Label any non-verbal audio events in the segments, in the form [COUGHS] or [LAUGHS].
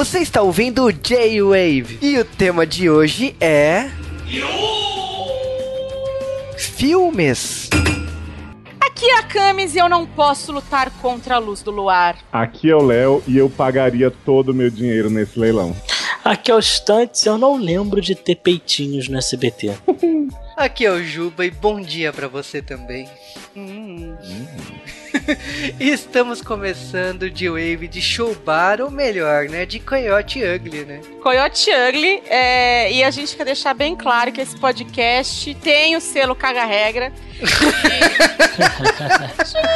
Você está ouvindo o J-Wave e o tema de hoje é. Filmes. Aqui é a Camis e eu não posso lutar contra a luz do luar. Aqui é o Léo e eu pagaria todo o meu dinheiro nesse leilão. Aqui é o Stantes, eu não lembro de ter peitinhos no SBT. [LAUGHS] Aqui é o Juba e bom dia para você também. Hum. e [LAUGHS] estamos começando de Wave de Showbar, ou melhor, né, de Coyote Ugly, né? Coyote Ugly, é, e a gente quer deixar bem claro que esse podcast tem o selo caga-regra. [LAUGHS]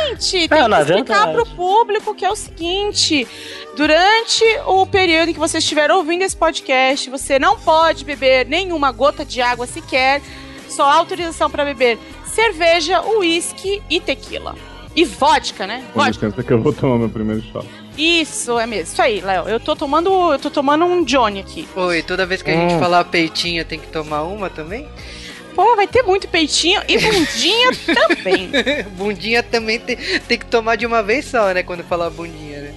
gente, tem que explicar verdade. pro público que é o seguinte: durante o período em que você estiver ouvindo esse podcast, você não pode beber nenhuma gota de água sequer, só há autorização para beber cerveja, uísque e tequila. E vodka, né? Com Vodka. licença que eu vou tomar meu primeiro shot. Isso, é mesmo. Isso aí, Léo. Eu tô tomando. Eu tô tomando um Johnny aqui. Oi, toda vez que a gente Hum. falar peitinho tem que tomar uma também? Pô, vai ter muito peitinho e bundinha [LAUGHS] também. bundinha também tem, tem que tomar de uma vez só, né? Quando falar bundinha, né?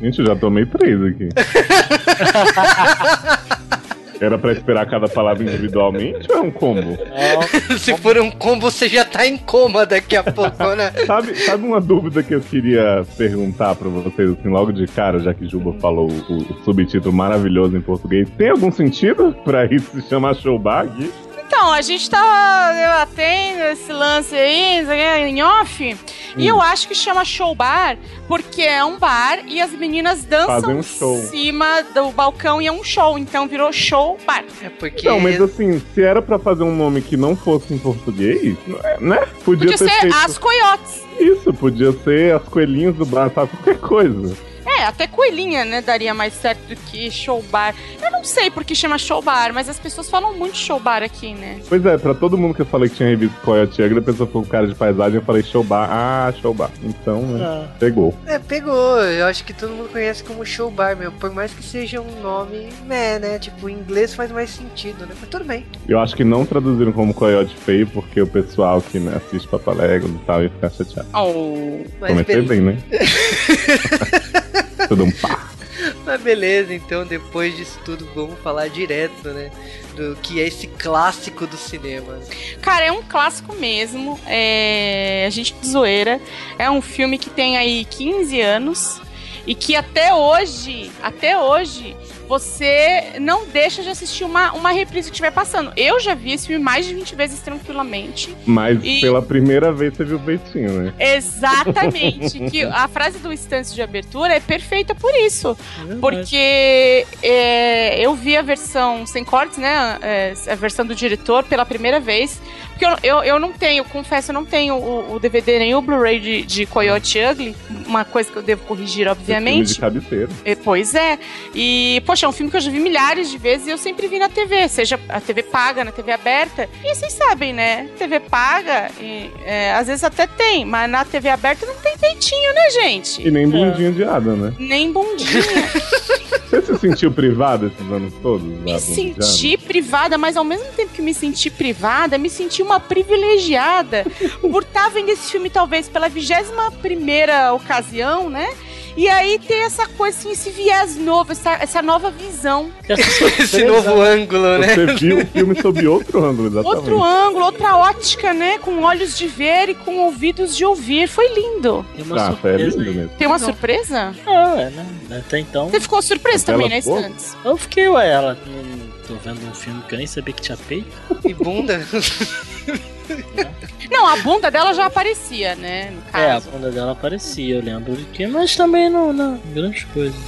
Gente, eu já tomei três aqui. [LAUGHS] Era pra esperar cada palavra individualmente ou é um combo? [LAUGHS] Se for um combo, você já tá em coma daqui a pouco, né? [LAUGHS] Sabe, sabe uma dúvida que eu queria perguntar pra vocês, assim, logo de cara, já que Juba falou o, o subtítulo maravilhoso em português? Tem algum sentido pra isso se chamar showbar aqui? Então, a gente tá debatendo esse lance aí, em off. E eu acho que chama show bar porque é um bar e as meninas dançam um em cima do balcão e é um show. Então virou show bar. É porque. Não, mas assim, se era pra fazer um nome que não fosse em português, né? Podia, Podia ter ser feito as coiotes. isso, podia ser as coelhinhas do braço, sabe? Qualquer coisa. É, até coelhinha, né? Daria mais certo do que show bar. Eu não sei por que chama show bar, mas as pessoas falam muito show bar aqui, né? Pois é, pra todo mundo que eu falei que tinha revisto Coyote Ugly, a pessoa foi um cara de paisagem, eu falei showbar. Ah, showbar. Então, né, Ah, pegou. É, pegou. Eu acho que todo mundo conhece como show bar mesmo. Por mais que seja um nome, né, né? Tipo, em inglês faz mais sentido, né? Mas tudo bem. Eu acho que não traduziram como Coyote feio, porque o pessoal que né, assiste Papaléguas e tal ia ficar chateado. Oh. Mas, Comecei be- bem, né? [LAUGHS] Tudo um pá. [LAUGHS] Mas beleza, então depois disso tudo, vamos falar direto, né? Do que é esse clássico do cinema. Cara, é um clássico mesmo. É... A gente de zoeira. É um filme que tem aí 15 anos e que até hoje, até hoje, você não deixa de assistir uma, uma reprise que estiver passando. Eu já vi esse filme mais de 20 vezes tranquilamente. Mas E- pela primeira vez você viu o peitinho, né? Exatamente. que [LAUGHS] a frase do instante de abertura é perfeita por isso. verdade. Porque é, eu vi a versão sem cortes, né? é, a versão do diretor pela primeira vez. Porque eu, eu, eu não tenho, confesso, eu não tenho o, o DVD nem o Blu-ray de, de Coyote Ugly. Uma coisa que eu devo corrigir, Filme obviamente. de cabeceira. É, Pois é. E, poxa, é um filme que eu já vi milhares de vezes e eu sempre vi na TV, seja a TV paga, na TV aberta. E vocês sabem, né? TV paga, e, é, às vezes até tem, mas na TV aberta não tem peitinho, né, gente? E nem bundinha de Ada, né? Nem bundinha. [LAUGHS] Você se sentiu privado esses anos todos? me senti privada, mas ao mesmo tempo que me senti privada, me senti uma privilegiada por estar vendo esse filme talvez pela vigésima primeira ocasião, né? E aí ter essa coisa, assim, esse viés novo, essa, essa nova visão. [LAUGHS] Esse novo ângulo, né? Você viu o filme sob [LAUGHS] outro ângulo, exatamente. Outro ângulo, outra ótica, né? Com olhos de ver e com ouvidos de ouvir. Foi lindo. Tem uma Ah, foi surpresa lindo aí. mesmo. Tem uma surpresa? Ah, é, né? Até então. Você ficou surpreso também, né? Stantes? Eu fiquei, ué, ela. hum, Tô vendo um filme que eu nem sabia que tinha peito. E bunda. [LAUGHS] Não, a bunda dela já aparecia, né? No É, a caso. bunda dela aparecia, eu lembro de que, mas também não, não grandes coisas.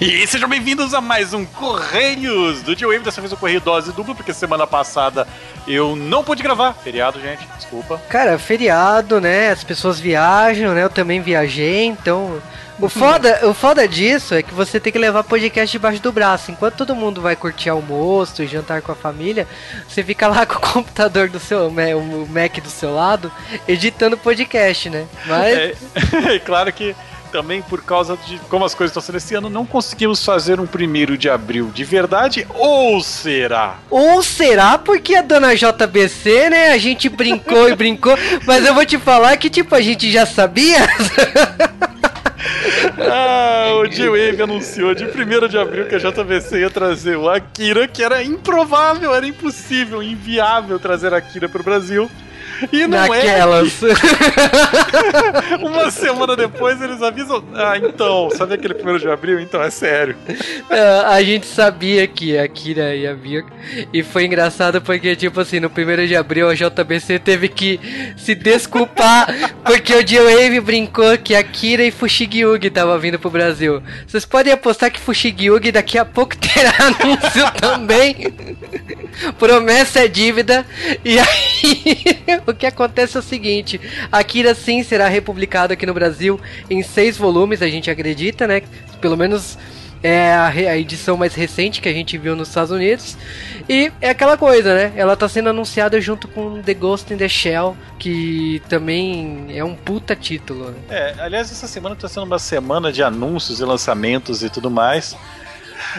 E sejam bem-vindos a mais um Correios do G-Wave. Dessa vez o Correio Dose Dupla, porque semana passada eu não pude gravar. Feriado, gente, desculpa. Cara, feriado, né? As pessoas viajam, né? Eu também viajei, então. O foda, o foda disso é que você tem que levar podcast debaixo do braço. Enquanto todo mundo vai curtir almoço e jantar com a família, você fica lá [LAUGHS] com o computador do seu, né, o Mac do seu lado, editando podcast, né? Mas É, [LAUGHS] é claro que também por causa de como as coisas estão sendo esse ano, não conseguimos fazer um primeiro de abril de verdade, ou será? Ou será porque a dona JBC, né? A gente brincou e [LAUGHS] brincou, mas eu vou te falar que, tipo, a gente já sabia. [LAUGHS] Ah, o G-Wave anunciou de 1 de abril que a JVC ia trazer o Akira, que era improvável, era impossível, inviável trazer Akira pro Brasil. E não Naquelas. é. [LAUGHS] Uma semana depois eles avisam. Ah, então, sabe aquele 1 de abril? Então, é sério. É, a gente sabia que a Kira ia vir. E foi engraçado porque, tipo assim, no 1 de abril a JBC teve que se desculpar [LAUGHS] porque o J-Wave brincou que a Kira e Fushigi tava vindo pro Brasil. Vocês podem apostar que Fushigi daqui a pouco [LAUGHS] terá anúncio também. Promessa é dívida. E aí, o que acontece é o seguinte: Akira sim será republicado aqui no Brasil em seis volumes, a gente acredita, né? Pelo menos é a, edição mais recente que a gente viu nos Estados Unidos. E é aquela coisa, né? Ela tá sendo anunciada junto com The Ghost in the Shell, que também é um puta título. Né? É, aliás, essa semana tá sendo uma semana de anúncios e lançamentos e tudo mais.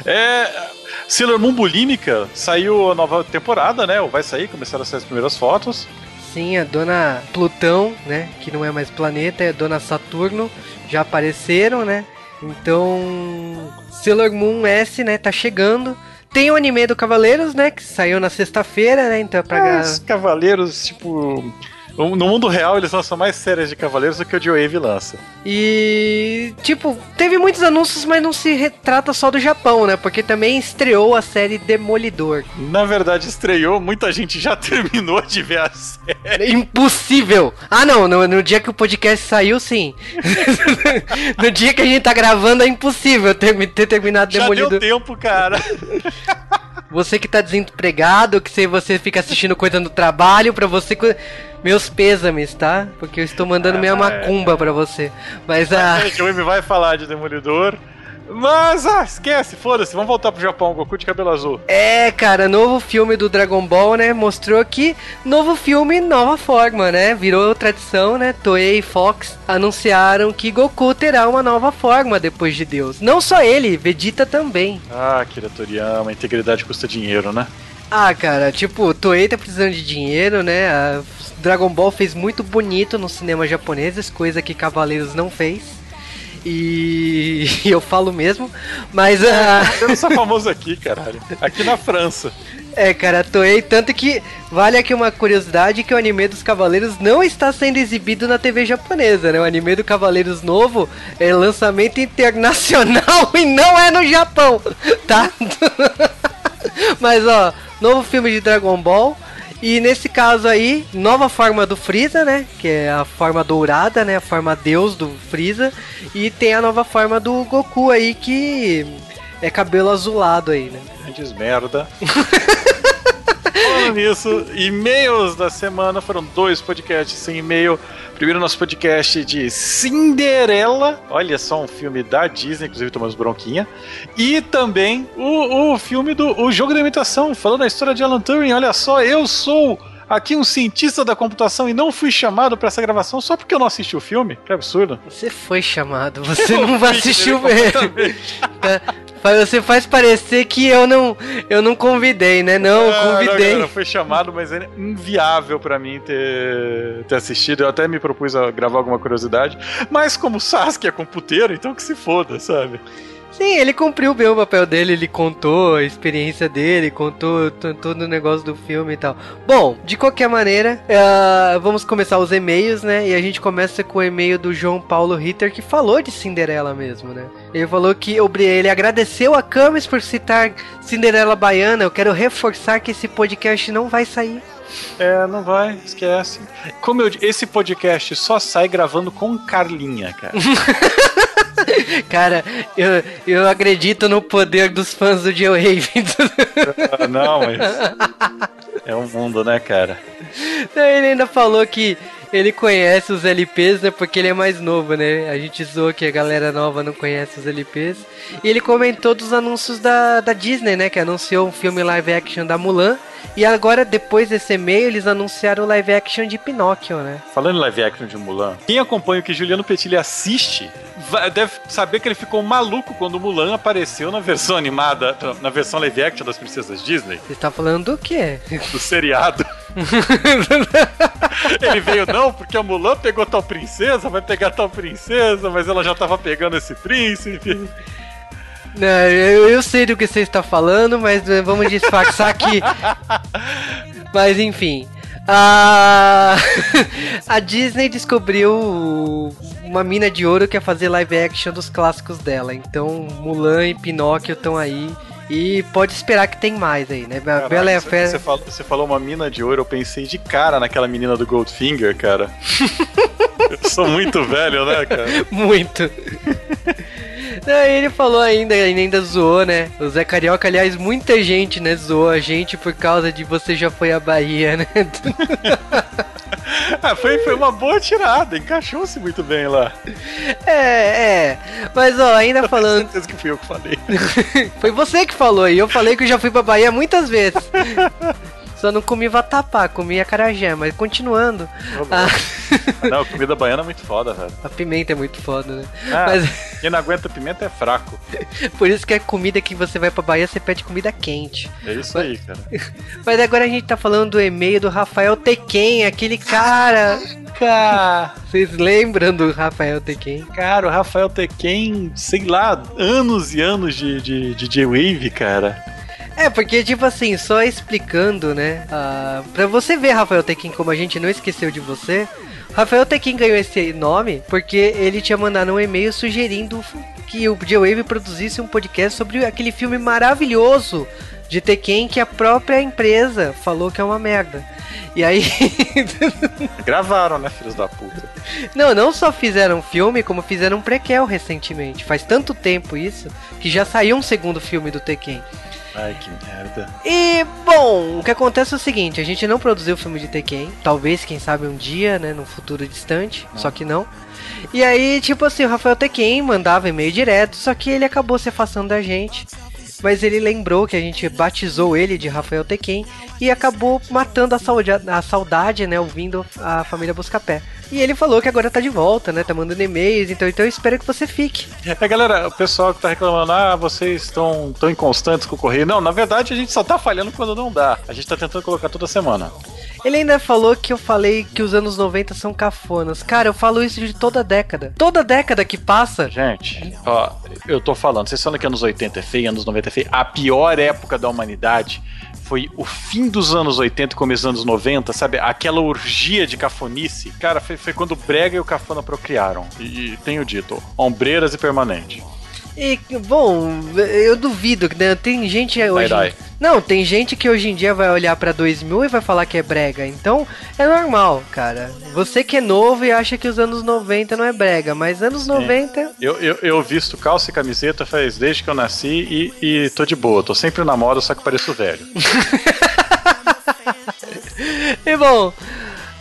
É. Sailor Moon Bulímica saiu a nova temporada, né? Ou vai sair, começaram a sair as primeiras fotos. Sim, a dona Plutão, né? Que não é mais planeta, é a dona Saturno, já apareceram, né? Então, Sailor Moon S, né, tá chegando. Tem o anime do Cavaleiros, né, que saiu na sexta-feira, né? Então é pra ah, Os Cavaleiros, tipo, no mundo real, eles lançam mais séries de Cavaleiros do que o Joe lança. E, tipo, teve muitos anúncios, mas não se retrata só do Japão, né? Porque também estreou a série Demolidor. Na verdade, estreou, muita gente já [LAUGHS] terminou de ver a série. Impossível! Ah, não, no, no dia que o podcast saiu, sim. [LAUGHS] no dia que a gente tá gravando, é impossível ter, ter terminado já Demolidor. Já deu tempo, cara. Você que tá desempregado, que você fica assistindo coisa no trabalho, pra você. Meus pêsames, tá? Porque eu estou mandando ah, minha macumba é. pra você. Mas a. Ah... O vai falar de Demolidor. Mas, ah, esquece, foda-se, vamos voltar pro Japão, Goku de cabelo azul. É, cara, novo filme do Dragon Ball, né? Mostrou que novo filme, nova forma, né? Virou tradição, né? Toei e Fox anunciaram que Goku terá uma nova forma depois de Deus. Não só ele, Vegeta também. Ah, Kira Toriyama, integridade custa dinheiro, né? Ah, cara, tipo, Toei tá precisando de dinheiro, né? A Dragon Ball fez muito bonito no cinema japonês, coisa que Cavaleiros não fez. E [LAUGHS] eu falo mesmo, mas. Uh... Eu não sou famoso aqui, caralho. Aqui na França. É, cara, Toei, tanto que vale aqui uma curiosidade que o anime dos Cavaleiros não está sendo exibido na TV japonesa, né? O anime do Cavaleiros novo é lançamento internacional [LAUGHS] e não é no Japão, tá? [LAUGHS] [LAUGHS] Mas ó, novo filme de Dragon Ball e nesse caso aí, nova forma do Freeza, né? Que é a forma dourada, né? A forma deus do Freeza. E tem a nova forma do Goku aí, que é cabelo azulado aí, né? Grandes merda. [LAUGHS] Falando nisso, e-mails da semana foram dois podcasts sem e-mail. Primeiro, nosso podcast de Cinderela. Olha só, um filme da Disney, inclusive tomamos bronquinha. E também o, o filme do o Jogo da Imitação, falando a história de Alan Turing. Olha só, eu sou aqui um cientista da computação e não fui chamado para essa gravação só porque eu não assisti o filme? Que absurdo. Você foi chamado, você eu não vai assistir o Você faz parecer que eu não, eu não convidei, né? Não, ah, convidei. Não, não, foi chamado, mas é inviável para mim ter, ter assistido. Eu até me propus a gravar alguma curiosidade. Mas como o Sasuke é computeiro, então que se foda, sabe? Sim, ele cumpriu bem o papel dele, ele contou a experiência dele, contou todo o negócio do filme e tal. Bom, de qualquer maneira, uh, vamos começar os e-mails, né? E a gente começa com o e-mail do João Paulo Ritter, que falou de Cinderela mesmo, né? Ele falou que ele agradeceu a Camis por citar Cinderela Baiana. Eu quero reforçar que esse podcast não vai sair. É, não vai, esquece. Como eu esse podcast só sai gravando com Carlinha, cara. [LAUGHS] [LAUGHS] Cara, eu, eu acredito no poder dos fãs do Joe Ravens. Ah, não, mas. É um mundo, né, cara? Ele ainda falou que ele conhece os LPs, né? Porque ele é mais novo, né? A gente zoou que a galera nova não conhece os LPs. E ele comentou dos anúncios da, da Disney, né? Que anunciou um filme live action da Mulan. E agora, depois desse e-mail, eles anunciaram o live action de Pinóquio, né? Falando em live action de Mulan, quem acompanha o que Juliano Petilli assiste deve saber que ele ficou maluco quando o Mulan apareceu na versão animada, na versão live action das princesas Disney, Você tá falando do quê? do seriado. [LAUGHS] ele veio, não, porque a Mulan pegou tal princesa, vai pegar tal princesa, mas ela já tava pegando esse príncipe. Não, eu, eu sei do que você está falando, mas eh, vamos disfarçar aqui. [LAUGHS] Mas enfim. A... [LAUGHS] a Disney descobriu uma mina de ouro que é fazer live action dos clássicos dela. Então Mulan e Pinóquio estão aí. E pode esperar que tem mais aí, né? A Caraca, Bela e a você, Fera. você falou, você falou uma mina de ouro, eu pensei de cara naquela menina do Goldfinger, cara. [LAUGHS] eu sou muito velho, né, cara? Muito. Não, ele falou ainda, ele ainda zoou, né? O Zé Carioca, aliás, muita gente, né, zoou a gente por causa de você já foi à Bahia, né? [LAUGHS] Ah, foi, foi uma boa tirada, encaixou-se muito bem lá. É, é. Mas ó, ainda Tenho falando. certeza que fui eu que falei. [LAUGHS] Foi você que falou e eu falei que eu já fui pra Bahia muitas vezes. [LAUGHS] Só não comi vatapá, comi acarajé, mas continuando. Tá A, Não, comida baiana é muito foda, velho. a pimenta é muito foda, né? Ah, Mas Quem não aguenta pimenta é fraco. [LAUGHS] por isso que é comida que você vai pra Bahia, você pede comida quente. É isso aí, cara. [LAUGHS] Mas agora a gente tá falando do e-mail do Rafael Tequen, aquele cara. Cara, Vocês lembram do Rafael Tequen? cara, o Rafael Tequen, sei lá, anos e anos de, de, de J-Wave, cara. É, porque, tipo assim, só explicando, né? ah, pra você ver, Rafael Tequim, como a gente não esqueceu de você, Rafael Tequim ganhou esse nome porque ele tinha mandado um e-mail sugerindo que o J-Wave produzisse um podcast sobre aquele filme maravilhoso de Tekken que a própria empresa falou que é uma merda. E aí. [LAUGHS] Gravaram, né, filhos da puta? não, não só fizeram um filme, como fizeram um prequel recentemente. Faz tanto tempo isso que já saiu um segundo filme do Tekken. Ai, que merda. E, bom, o que acontece é o seguinte, a gente não produziu o filme de Tekken, talvez, quem sabe um dia, né, num futuro distante, só que não. E aí, tipo assim, o Rafael Tekken mandava e-mail direto, só que ele acabou se afastando da gente. Mas ele lembrou que a gente batizou ele de Rafael Tekken e acabou matando a saudade, a saudade, né, ouvindo a família Buscapé. E ele falou que agora tá de volta, né, tá mandando e-mails, então, então eu espero que você fique. É, galera, o pessoal que tá reclamando, ah, vocês estão tão inconstantes com o correio. Não, na verdade a gente só tá falhando quando não dá. A gente tá tentando colocar toda semana. Ele ainda falou que eu falei que os anos 90 são cafonas. Cara, eu falo isso de toda década. Toda década que passa. Gente, ó, eu tô falando, vocês falam que anos 80 é feio, anos 90 é feio. A pior época da humanidade foi o fim dos anos 80 e começo dos anos 90, sabe? Aquela orgia de cafonice. Cara, foi, foi quando o Brega e o Cafona procriaram. E, e tenho dito, ombreiras e permanente. E, bom, eu duvido, né? Tem gente hoje. dai. Não, tem gente que hoje em dia vai olhar pra 2000 e vai falar que é brega. Então, é normal, cara. Você que é novo e acha que os anos 90 não é brega, mas anos 90. Eu, eu, eu visto calça e camiseta faz desde que eu nasci e, e tô de boa. Tô sempre na moda, só que pareço velho. [LAUGHS] E bom,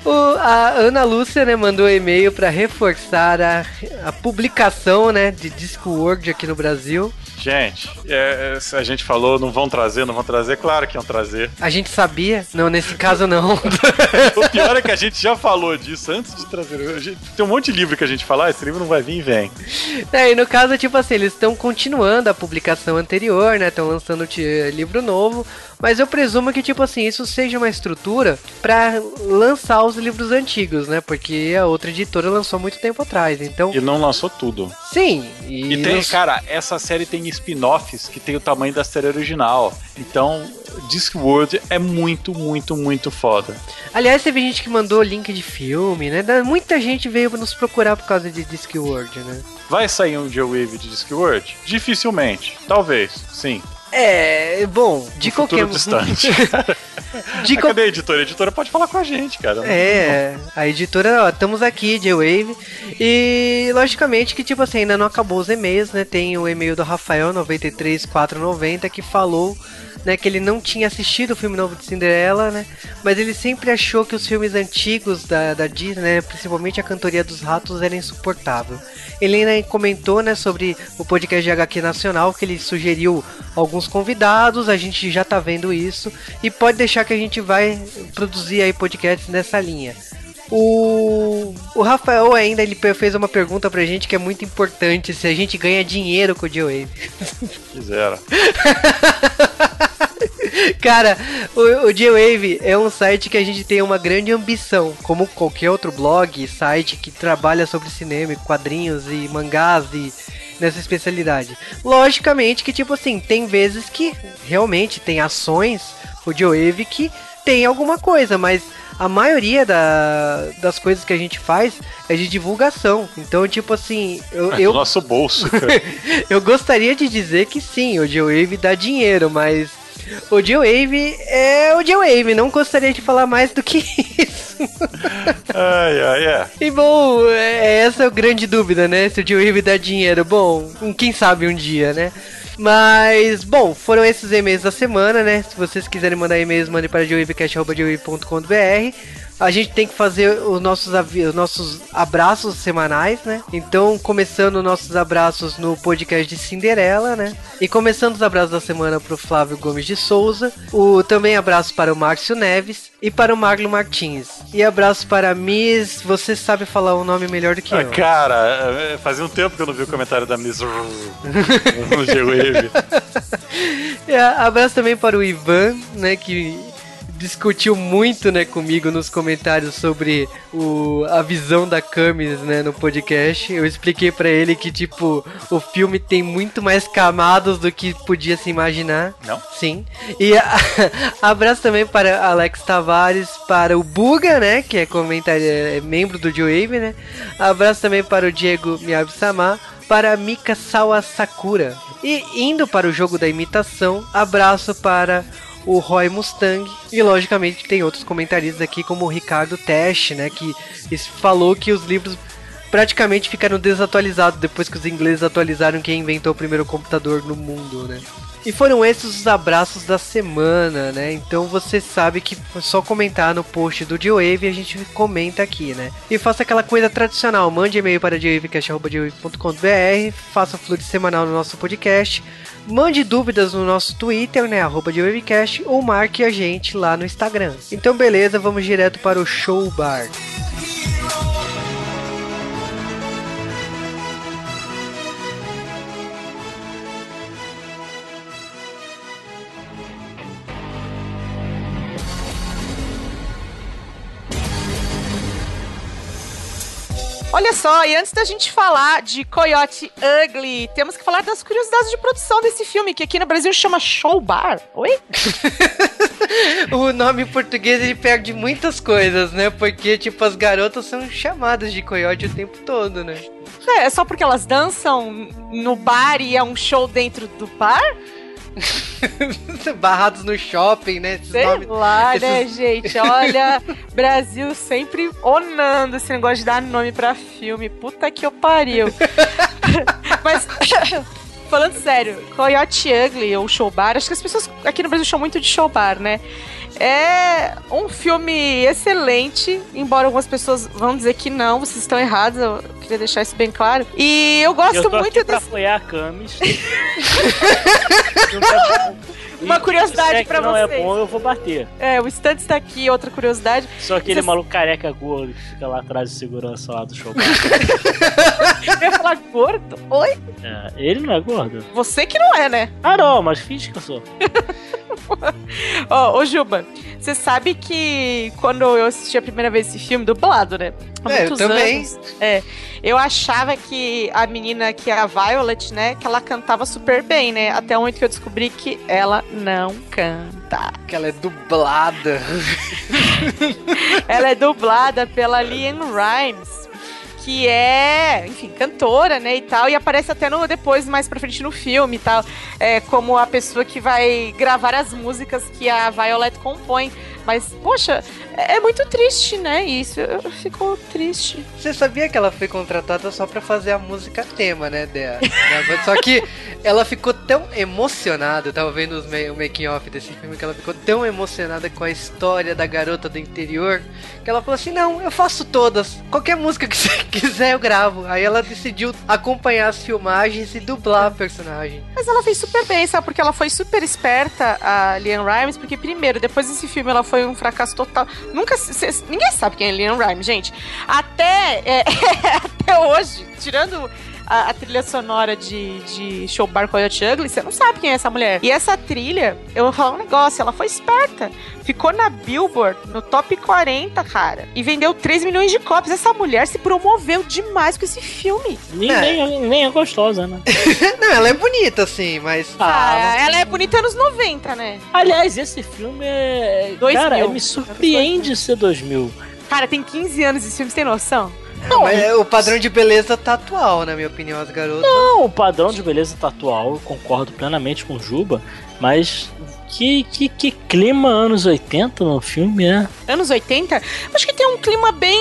o- a Ana Lúcia, né, mandou um e-mail pra reforçar a, a publicação, né, de Discworld aqui no Brasil. Gente, é, é, a gente falou, não vão trazer, não vão trazer, claro que iam trazer. A gente sabia? Não, nesse caso não. [LAUGHS] O pior é que a gente já falou disso antes de trazer. Gente- tem um monte de livro que a gente fala, ah, esse livro não vai vir, vem. É, e no caso, tipo assim, eles estão continuando a publicação anterior, né? Estão lançando livro novo. Mas eu presumo que, tipo assim, isso seja uma estrutura pra lançar os livros antigos, né? Porque a outra editora lançou muito tempo atrás. Então, E não lançou tudo. sim. E, E tem, cara, essa série tem spin-offs que tem o tamanho da série original. Então, Discworld é muito, muito, muito foda. Aliás, teve gente que mandou link de filme, né? Muita gente veio nos procurar por causa de Discworld, né? Vai sair um J-Wave de Discworld? Dificilmente. Talvez, sim. É, bom, de No qualquer distante. [LAUGHS] de qual- Cadê a editora? A editora pode falar com a gente, cara. É, a editora, ó, estamos aqui, J-Wave. E logicamente que, tipo assim, ainda não acabou os e-mails, né? Tem o e-mail do Rafael 93490 que falou. Né, que ele não tinha assistido o filme novo de Cinderela, né? Mas ele sempre achou que os filmes antigos da, da Disney, né, principalmente a cantoria dos ratos, era insuportável. Ele ainda comentou, né, sobre o podcast de HQ Nacional, que ele sugeriu alguns convidados, a gente já tá vendo isso, e pode deixar que a gente vai produzir aí podcasts nessa linha. O, o Rafael ainda ele fez uma pergunta pra gente que é muito importante: se a gente ganha dinheiro com o G-Wave. Fizeram. [LAUGHS] Cara, o, o G-Wave é um site que a gente tem uma grande ambição, como qualquer outro blog, site que trabalha sobre cinema, quadrinhos e mangás e nessa especialidade. Logicamente que, tipo assim, tem vezes que realmente tem ações, o G-Wave, que tem alguma coisa, mas a maioria da, das coisas que a gente faz é de divulgação. Então, tipo assim, eu. É eu do nosso bolso, cara. [LAUGHS] eu gostaria de dizer que sim, o G-Wave dá dinheiro, mas o G-Wave é o G-Wave, não gostaria de falar mais do que [LAUGHS] isso. ai, ai, é. E bom, é, essa é a grande dúvida, né? Se o G-Wave dá dinheiro. Bom, quem sabe um dia, né? Mas, bom, foram esses e-mails da semana, né? Se vocês quiserem mandar e-mails, mandem para geowavecast.com.br. A gente tem que fazer os nossos, os nossos abraços semanais, né? Então, começando nossos abraços no podcast de Cinderela, né? E começando os abraços da semana pro Flávio Gomes de Souza. O, também abraço para o Márcio Neves e para o Marlo Martins. E abraço para a Miss. Você sabe falar o nome melhor do que Ah, eu. cara, é, fazia um tempo que eu não vi o comentário da Miss [LAUGHS] no G-Wave. [LAUGHS] É, abraço também para o Ivan, né, que discutiu muito, né, comigo nos comentários sobre o, a visão da Camis, né, no podcast. Eu expliquei pra ele que, tipo, o filme tem muito mais camadas do que podia se imaginar. Não? Sim. E a- [LAUGHS] abraço também para Alex Tavares, para o Buga, né, que é comentário, é membro do Joe né. Abraço também para o Diego Miyabi-sama, para a Mika Sawa Sakura. E indo para o jogo da imitação, abraço para o Roy Mustang. E logicamente tem outros comentaristas aqui, como o Ricardo Tesh, né? Que falou que os livros praticamente ficaram desatualizados depois que os ingleses atualizaram quem inventou o primeiro computador no mundo, né? E foram esses os abraços da semana, né? Então você sabe que é só comentar no post do G-Wave e a gente comenta aqui, né? E faça aquela coisa tradicional, mande e-mail para gwavecast.com.br, faça flute semanal no nosso podcast, mande dúvidas no nosso Twitter, né? Arroba GWavecast, ou marque a gente lá no Instagram. Então beleza, vamos direto para o show bar. Olha só, e antes da gente falar de Coyote Ugly, temos que falar das curiosidades de produção desse filme, que aqui no Brasil chama Show Bar. Oi? [LAUGHS] O nome em português ele perde muitas coisas, né? Porque, tipo, as garotas são chamadas de coiote o tempo todo, né? É, é só porque elas dançam no bar e é um show dentro do bar? [LAUGHS] Barrados no shopping, né? Esses Sei nomes. lá, né, esses- gente? Olha, Brasil sempre onando esse negócio de dar nome pra filme. Puta que eu pariu. [LAUGHS] Mas, [COUGHS] falando sério, Coyote Ugly ou Show Bar, acho que as pessoas aqui no Brasil chamam muito de Show Bar, né? É um filme excelente, embora algumas pessoas vão dizer que não, vocês estão errados, eu queria deixar isso bem claro. E eu gosto eu tô muito aqui pra desse. apoiar a Camis. [LAUGHS] Uma curiosidade disser pra que não é bom, eu vou bater. É, o Stand está aqui, outra curiosidade. Só aquele Vocês- maluco careca gordo que fica lá atrás de segurança lá do show. [LAUGHS] Eu ia falar gordo? Oi? É, ele não é gordo? Você que não é, né? Ah, não, mas finge que eu sou. [LAUGHS] Ó, ô Juba, você sabe que quando eu assisti a primeira vez esse filme, dublado, né? Há É, eu muitos também. anos, é, eu achava que a menina que é a Violet, né, que ela cantava super bem, né? Até o momento que eu descobri que ela não canta. Que ela é dublada. Ela é dublada pela Liam Rimes. Que é, enfim, cantora, né, e tal, e aparece até no depois, mais pra frente no filme e tal, é, como a pessoa que vai gravar as músicas que a Violet compõe. Mas, poxa, é é muito triste, né? Isso eu fico triste. Você sabia que ela foi contratada só pra fazer a música tema, né, dela? Só que ela ficou tão emocionada, tava vendo o making off desse filme, que ela ficou tão emocionada com a história da garota do interior, que ela falou assim, não, eu faço todas, qualquer música que [LAUGHS] você quiser eu gravo. Aí ela decidiu acompanhar as filmagens e dublar a personagem. Mas ela fez super bem, sabe? Porque ela foi super esperta, a Liam Rimes, porque primeiro, depois desse filme ela foi um fracasso total. Nunca. cês- ninguém sabe quem é Leon Rhymes, gente. Até, é, [LAUGHS] até hoje, tirando a, a trilha sonora de, de Show Bar Coyote Ugly, você não sabe quem é essa mulher. E essa trilha, eu vou falar um negócio, ela foi esperta. Ficou na Billboard, no top 40, cara. E vendeu 3 milhões de cópias. Essa mulher se promoveu demais com esse filme. Nem, É. nem, nem é gostosa, né? [LAUGHS] Não, ela é bonita, assim, mas. Ah, ela é bonita anos 90, né? Aliás, esse filme é. 2000. Cara, me surpreende ser 2000. Cara, tem 15 anos esse filme, você tem noção? Não, mas é, o padrão de beleza tá atual, na minha opinião, as garotas. Não, o padrão de beleza tá atual, eu concordo plenamente com o Juba, mas que, que, que clima anos 80 no filme, né? Anos 80? Acho que tem um clima bem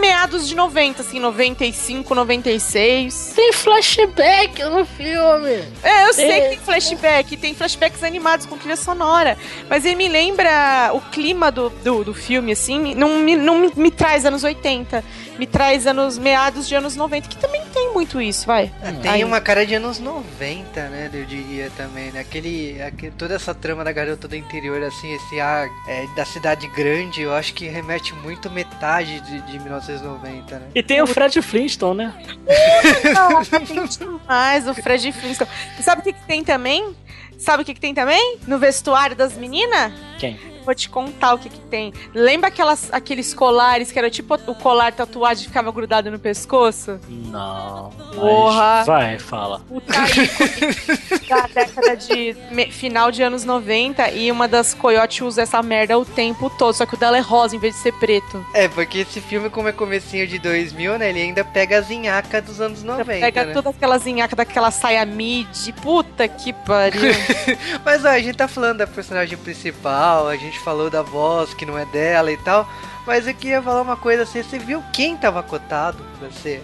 meados de 90, assim, 95, 96. Tem flashback no filme. É, eu sei É. que tem flashback, tem flashbacks animados com trilha sonora, mas ele me lembra o clima do, do, do filme, assim, não, me, não me, me traz anos 80, me traz anos meados de anos 90, que também tem muito isso, vai. Tem Aí. uma cara de anos 90, né? Eu diria também, né? Aquele, aquele- toda essa trama da garota do interior, assim, esse ar é, da cidade grande, eu acho que remete muito metade de, de 1990, né? E tem o Fred Flintstone, né? [LAUGHS] Demais o Fred Flintstone. Sabe o que, que tem também? Sabe o que, que tem também? No vestuário das meninas? Quem? Vou te contar o que, que tem. Lembra aquelas, aqueles colares que era tipo o colar tatuado e ficava grudado no pescoço? Não. mas Porra. Vai, fala. Ícone [LAUGHS] da década de me- final de anos 90 e uma das coiotes usa essa merda o tempo todo, só que o dela é rosa em vez de ser preto. É, porque esse filme, como é comecinho de 2000, né? Ele ainda pega as inhacas dos anos 90, Pega né? todas aquelas inhacas daquela saia mid, puta que pariu. [LAUGHS] Mas ó, a gente tá falando da personagem principal, a gente falou da voz que não é dela e tal. Mas eu queria falar uma coisa assim, você viu quem tava cotado pra ser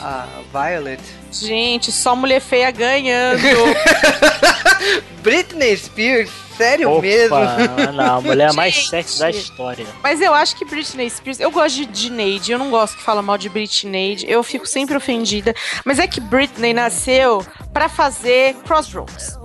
a Violet? Gente, só mulher feia ganhando. [LAUGHS] Britney Spears? Sério Opa, mesmo? não, a mulher mais Gente. sexy da história. Mas eu acho que Britney Spears. Eu gosto de Sinead, eu não gosto que fala mal de Britney. Eu fico sempre ofendida. Mas é que Britney nasceu pra fazer Crossroads,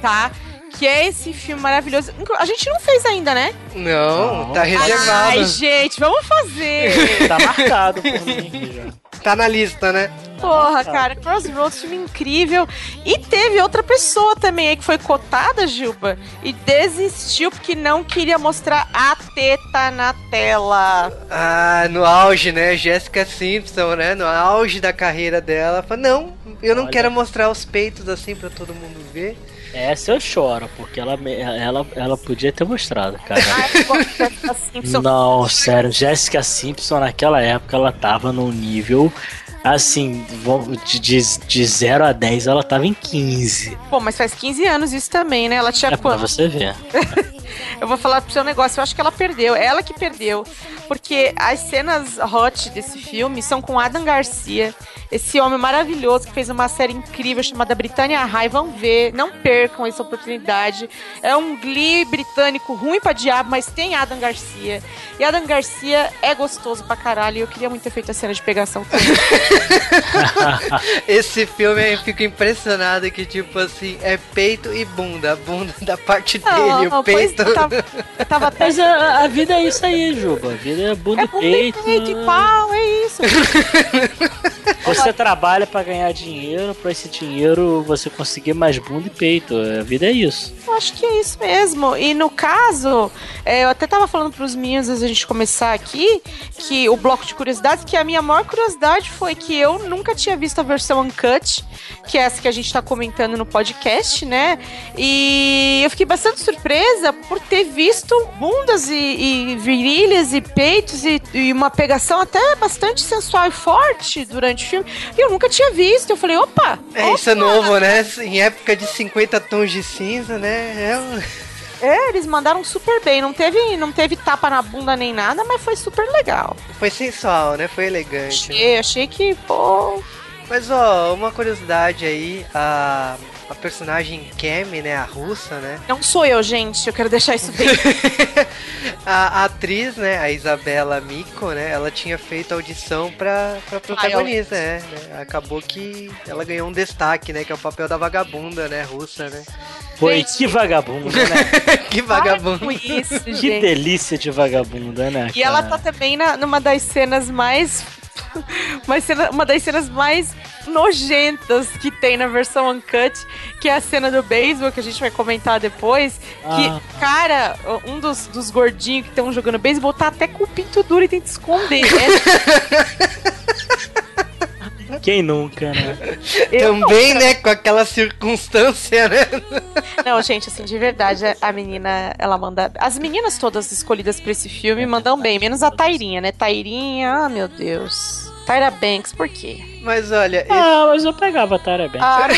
tá? Que é esse filme maravilhoso. A gente não fez ainda, né? Não, Não. tá reservado. Ai, gente, vamos fazer! [LAUGHS] Tá marcado por mim aqui já. Tá na lista, né? Porra, cara, Crossroads, filme incrível. E teve outra pessoa também aí que foi cotada, Gilba, e desistiu porque não queria mostrar a teta na tela. Ah, no auge, né? Jessica Simpson, né? No auge da carreira dela. Falou, não, eu não Olha. quero mostrar os peitos assim pra todo mundo ver. Essa eu choro, porque ela, ela, ela podia ter mostrado, cara. Não, sério, Jessica Simpson naquela época ela tava num nível assim, de, de, de 0 a 10 ela tava em 15. Pô, mas faz 15 anos isso também, né? Ela tinha É pra quanto? você ver. [LAUGHS] Eu vou falar pro seu negócio, eu acho que ela perdeu. Ela que perdeu. Porque as cenas hot desse filme são com Adam Garcia, esse homem maravilhoso que fez uma série incrível chamada Britânia High. Vão ver, não percam essa oportunidade. É um Glee britânico ruim pra diabo, mas tem Adam Garcia. E Adam Garcia é gostoso pra caralho. E eu queria muito ter feito a cena de pegação com ele. [LAUGHS] [LAUGHS] Esse filme eu fico impressionado que, tipo assim, é peito e bunda. A bunda da parte dele, o peito. tava, eu tava até Mas a, a vida é isso aí, Juba. A vida é bunda É e bunda peito. e peito e pau, é isso. [LAUGHS] Você trabalha pra ganhar dinheiro, pra esse dinheiro você conseguir mais bunda e peito. A vida é isso. Eu acho que é isso mesmo. E no caso, é, eu até tava falando pros meninos antes da gente começar aqui, que o bloco de curiosidades, que a minha maior curiosidade foi que eu nunca tinha visto a versão uncut, que é essa que a gente tá comentando no podcast, né? E eu fiquei bastante surpresa por ter visto bundas e, e virilhas e peitos e, e uma pegação até bastante sensual e forte durante o filme. E eu nunca tinha visto. Eu falei, opa! É, isso é novo, né? Em época de 50 tons de cinza, né? É. É, eles mandaram super bem. Não teve, não teve tapa na bunda nem nada, mas foi super legal. Foi sensual, né? Foi elegante. Achei, achei que, pô. Mas ó, uma curiosidade aí, a, a personagem Kemi, né? A russa, né? Não sou eu, gente. Eu quero deixar isso bem. [LAUGHS] A, a atriz, né, a Isabela Miko, né, ela tinha feito audição pra, pra protagonista, né, né? Acabou que ela ganhou um destaque, né, que é o papel da vagabunda, né, russa, né? Foi Gente. que vagabunda, né? [LAUGHS] que com isso, que gente. delícia de vagabunda, né? E ela tá também na, numa das cenas mais. [LAUGHS] Uma, cena, uma das cenas mais nojentas que tem na versão Uncut, que é a cena do beisebol, que a gente vai comentar depois. Que, Ah. cara, um dos, dos gordinhos que estão jogando beisebol tá até com o pinto duro e tenta esconder. [LAUGHS] Quem nunca, né? Eu- Também, né, com aquela circunstância, né? Não, gente, assim, de verdade, a menina, ela manda. As meninas todas escolhidas pra esse filme mandam bem, menos a Tairinha, né? Tairinha, ah, meu Deus. Tyra Banks, por quê? Mas olha, esse- Ah, mas eu pegava a Tara bem. Ah, [LAUGHS]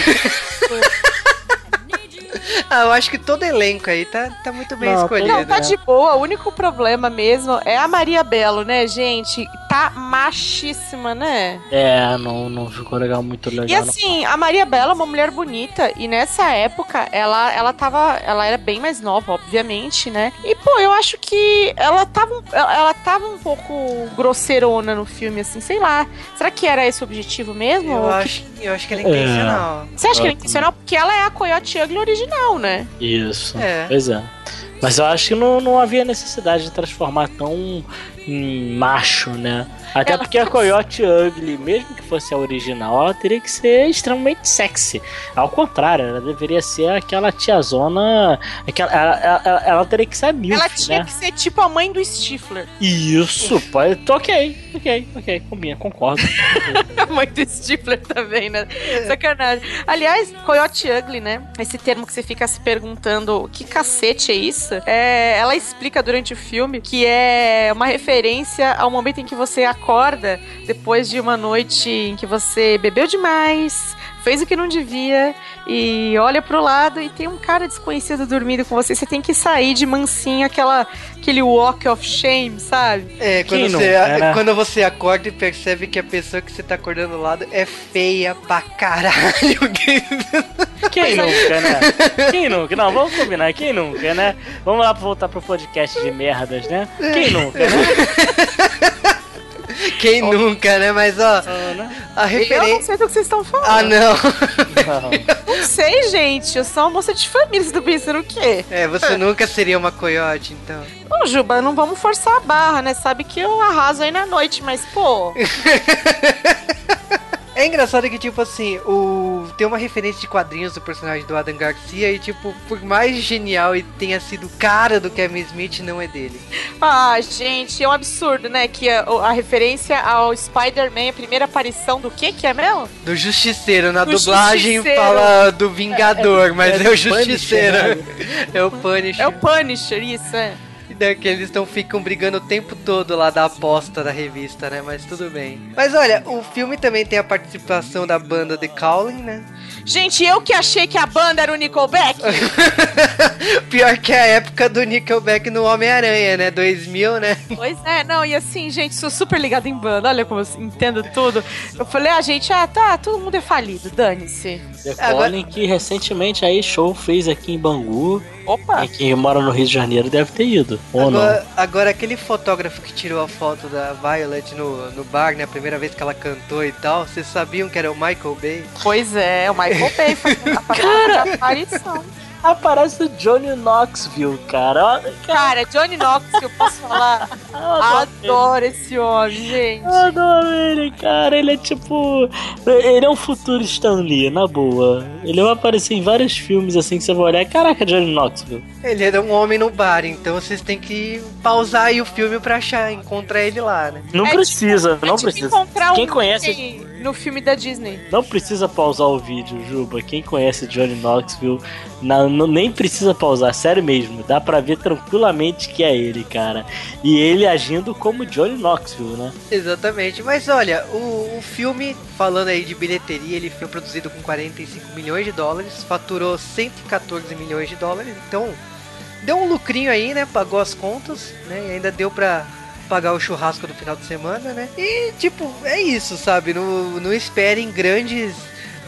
ah, eu acho que todo elenco aí tá, tá muito bem Não, escolhido. Não, tá de boa. O único problema mesmo é a Maria Belo, né, gente? Tá machíssima, né? É, não, não ficou legal, muito legal. E assim, a Maria Bela é uma mulher bonita e nessa época ela ela tava, ela era bem mais nova, obviamente, né? E pô, eu acho que ela tava um- ela tava um pouco grosseirona no filme assim, sei lá. Será que era esse o objetivo mesmo? Eu Ou que- acho, eu acho que ela é intencional. Você acha que é Ah, intencional? Porque ela é a Coyote Ugly original, né? Isso. É. Pois é. Mas eu acho que não, não havia necessidade de transformar tão macho, né? Até Ela porque a Coyote Ugly, mesmo que fosse a original, ela teria que ser extremamente sexy. Ao contrário, ela deveria ser aquela tiazona. Aquela, ela, ela- ela teria que ser a Milf, ela tinha né? que ser tipo a mãe do Stifler. Isso, pode. tô Ok, ok, ok, combina, concordo. [LAUGHS] A mãe do Stifler também, né? Sacanagem. Aliás, Coyote Ugly, né? Esse termo que você fica se perguntando que cacete é isso? É, ela explica durante o filme que é uma referência ao momento em que você acorda depois de uma noite em que você bebeu demais, fez o que não devia e olha pro lado e tem um cara desconhecido dormindo com você. Você tem que sair de mansinho, aquela, aquele walk of shame, sabe? É, quando Quem você, nunca, né? quando você acorda e percebe que a pessoa que você tá acordando do lado é feia pra caralho. [LAUGHS] Quem nunca, né? Quem nunca? Não, vamos combinar, quem nunca, né? Vamos lá voltar pro podcast de merdas, né? Quem nunca, né? [LAUGHS] [LAUGHS] Quem nunca, né? Mas ó, a Eu não referência. sei do que vocês estão falando. Ah, não. Não. [LAUGHS] Não sei, gente. Eu sou uma moça de família. Vocês estão pensando o quê? É, você nunca seria uma coiote, então. Ô, Juba, não vamos forçar a barra, né? Sabe que eu arraso aí na noite, mas, pô. [LAUGHS] É engraçado que, tipo assim, o... tem uma referência de quadrinhos do personagem do Adam Garcia e, tipo, por mais genial e tenha sido cara do Kevin Smith, não é dele. Ah, gente, é um absurdo, né? Que a, a referência ao Spider-Man, a primeira aparição do que que é mesmo? Do Justiceiro, na Do dublagem Justiceiro. fala do Vingador, mas é, é o do Justiceiro. Punisher, [LAUGHS] É o Punisher. É o Punisher, isso, é. Né, que eles tão, ficam brigando o tempo todo lá da aposta da revista, né? Mas tudo bem. Mas olha, o filme também tem a participação da banda The Calling, né? Gente, eu que achei que a banda era o Nickelback. [LAUGHS] Pior que a época do Nickelback no Homem-Aranha, né? 2000, né? pois é, não, e assim, gente, sou super ligada em banda. Olha como eu entendo tudo. Eu falei, ah, gente, ah, tá, todo mundo é falido, dane-se. The Agora- Colin, que recentemente aí show fez aqui em Bangu. Opa! E quem mora no Rio de Janeiro deve ter ido. Ou não. Agora, agora, aquele fotógrafo que tirou a foto da Violet no, no bar, né? A primeira vez que ela cantou e tal, vocês sabiam que era o Michael Bay? Pois é, o Michael Bay fazendo a [LAUGHS] Cara. aparição. Aparece o Johnny Knoxville, cara. Cara, Johnny Knox, que eu posso falar, [LAUGHS] eu adoro esse homem, gente. Eu adoro ele, cara. Ele é tipo. Ele é um futuro Stan Lee, na boa. Ele vai aparecer em vários filmes assim que você vai olhar. Caraca, Johnny Knoxville. Ele era um homem no bar, então vocês têm que pausar aí o filme pra achar, encontrar ele lá, né? Não É precisa, tipo- é não tipo precisa. Quem um conhece- no filme da Disney. Não precisa pausar o vídeo, Juba. Quem conhece Johnny Knoxville não, não- nem precisa pausar, sério mesmo. Dá pra ver tranquilamente que é ele, cara. E ele agindo como Johnny Knoxville, né? Exatamente. Mas olha, o, o filme, falando aí de bilheteria, ele foi produzido com 45 milhões de dólares, faturou 114 milhões de dólares, então deu um lucrinho aí, né? Pagou as contas, né? E ainda deu pra pagar o churrasco do final de semana, né? E tipo, é isso, sabe? Não, não esperem grandes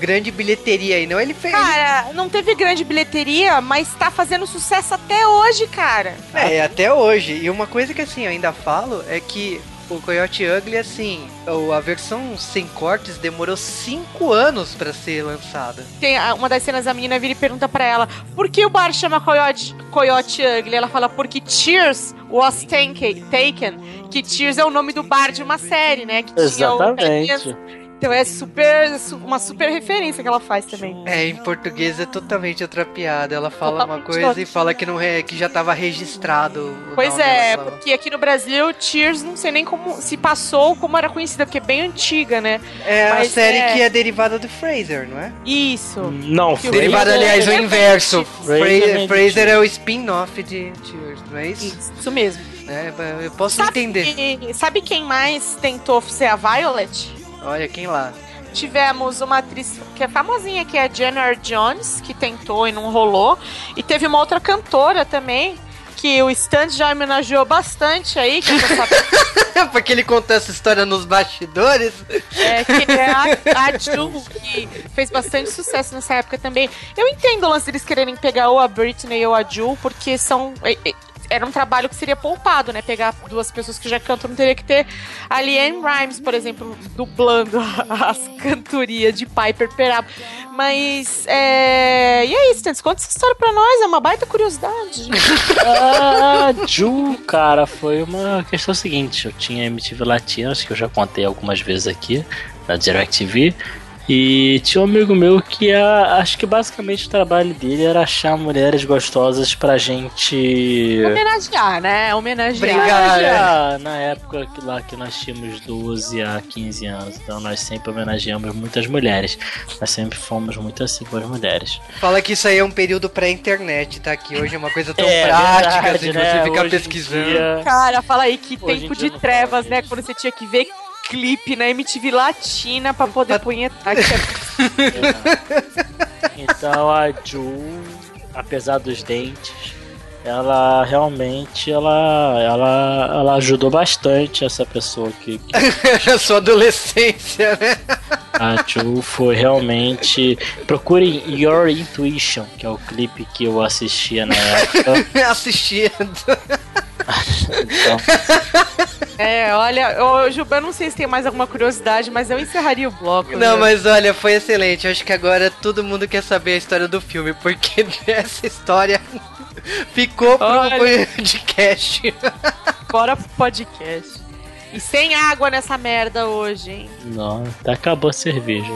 grande bilheteria aí, não. Ele fez. Cara, não teve grande bilheteria, mas tá fazendo sucesso até hoje, cara. É, até hoje. E uma coisa que assim, eu ainda falo é que o Coyote Ugly, assim, a versão sem cortes demorou 5 anos pra ser lançada. Tem uma das cenas, a menina vira e pergunta pra ela por que o bar chama Coyote, Coyote Ugly? Ela fala porque Cheers was taken, taken. Que Cheers é o nome do bar de uma série, né? Que tinha o- Exatamente. Então é super, su- uma super referência que ela faz também. É, em português é totalmente outra piada. Ela fala uma Totalmente coisa outra. e fala que, não é, que já tava registrado. Pois é, ela fala. porque aqui no Brasil, Cheers, não sei nem como se passou, como era conhecida, porque é bem antiga, né? É a mas série é- que é derivada do Fraser, não é? Isso. Não, Que Fraser- Derivada, aliás, o é inverso. Fraser Fraser, é é o spin-off de Cheers, não é isso? Isso, isso mesmo. É, eu posso Sabe, entender. sabe quem mais tentou ser a Violet? Olha, quem lá? Tivemos uma atriz que é famosinha, que é a Jennifer Jones, que tentou e não rolou. E teve uma outra cantora também, que o Stan já homenageou bastante aí, que [LAUGHS] Porque ele contou essa história nos bastidores. é, que é a, a Ju, que fez bastante sucesso nessa época também. Eu entendo o lance deles quererem pegar ou a Britney ou a Ju, porque são. É, é, Era um trabalho que seria poupado, né? Pegar duas pessoas que já cantam, não teria que ter a Leanne Rimes, por exemplo, dublando [LAUGHS] as cantorias de Piper Perabo. Mas, é... E aí, Stantz, conta essa história pra nós, é uma baita curiosidade. A [LAUGHS] Ju, cara, foi uma questão seguinte. Eu tinha MTV Latinos, que eu já contei algumas vezes aqui, na DirecTV. E tinha um amigo meu que a- acho que basicamente o trabalho dele era achar mulheres gostosas pra gente. Homenagear, né? Homenagear. Obrigado. homenagear na época que lá que nós tínhamos 12 a 15 anos. Então nós sempre homenageamos muitas mulheres. Nós sempre fomos muito assim com as mulheres. Fala que isso aí é um período pré-internet, tá? Que hoje é uma coisa tão É, prática, verdade, assim, né? você fica pesquisando. dia- Cara, fala aí que tempo de trevas, né? Quando você tinha que ver clipe na MTV Latina pra poder punhetar. que é- [LAUGHS] Então a Ju, apesar dos dentes, ela realmente ela, ela, ela ajudou bastante essa pessoa que, que [LAUGHS] a sua adolescência, né? a Ju foi realmente. Procurem Your Intuition, que é o clipe que eu assistia na época. [LAUGHS] Assistindo. Então, É, olha, ô, Juba, eu não sei se tem mais alguma curiosidade, mas eu encerraria o bloco. Não, né? mas olha, foi excelente. Eu acho que agora todo mundo quer saber a história do filme, porque [LAUGHS] essa história ficou pro Olha. podcast. Bora pro podcast. E sem água nessa merda hoje, hein? não, até acabou a cerveja.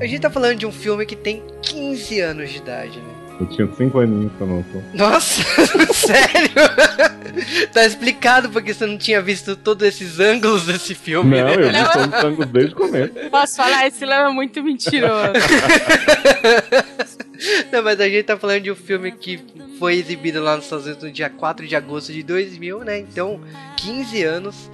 A gente tá falando de um filme que tem 15 anos de idade, né? Eu tinha cinco aninhos quando lançou. Nossa, [LAUGHS] sério? tá explicado porque você não tinha visto todos esses ângulos desse filme, Não, né? eu vi todos os ângulos desde o começo. Posso falar? Esse Léo é muito mentiroso. [LAUGHS] Não, mas a gente tá falando de um filme que foi exibido lá nos Estados Unidos no dia 4 de agosto de 2000, né? Então, 15 anos.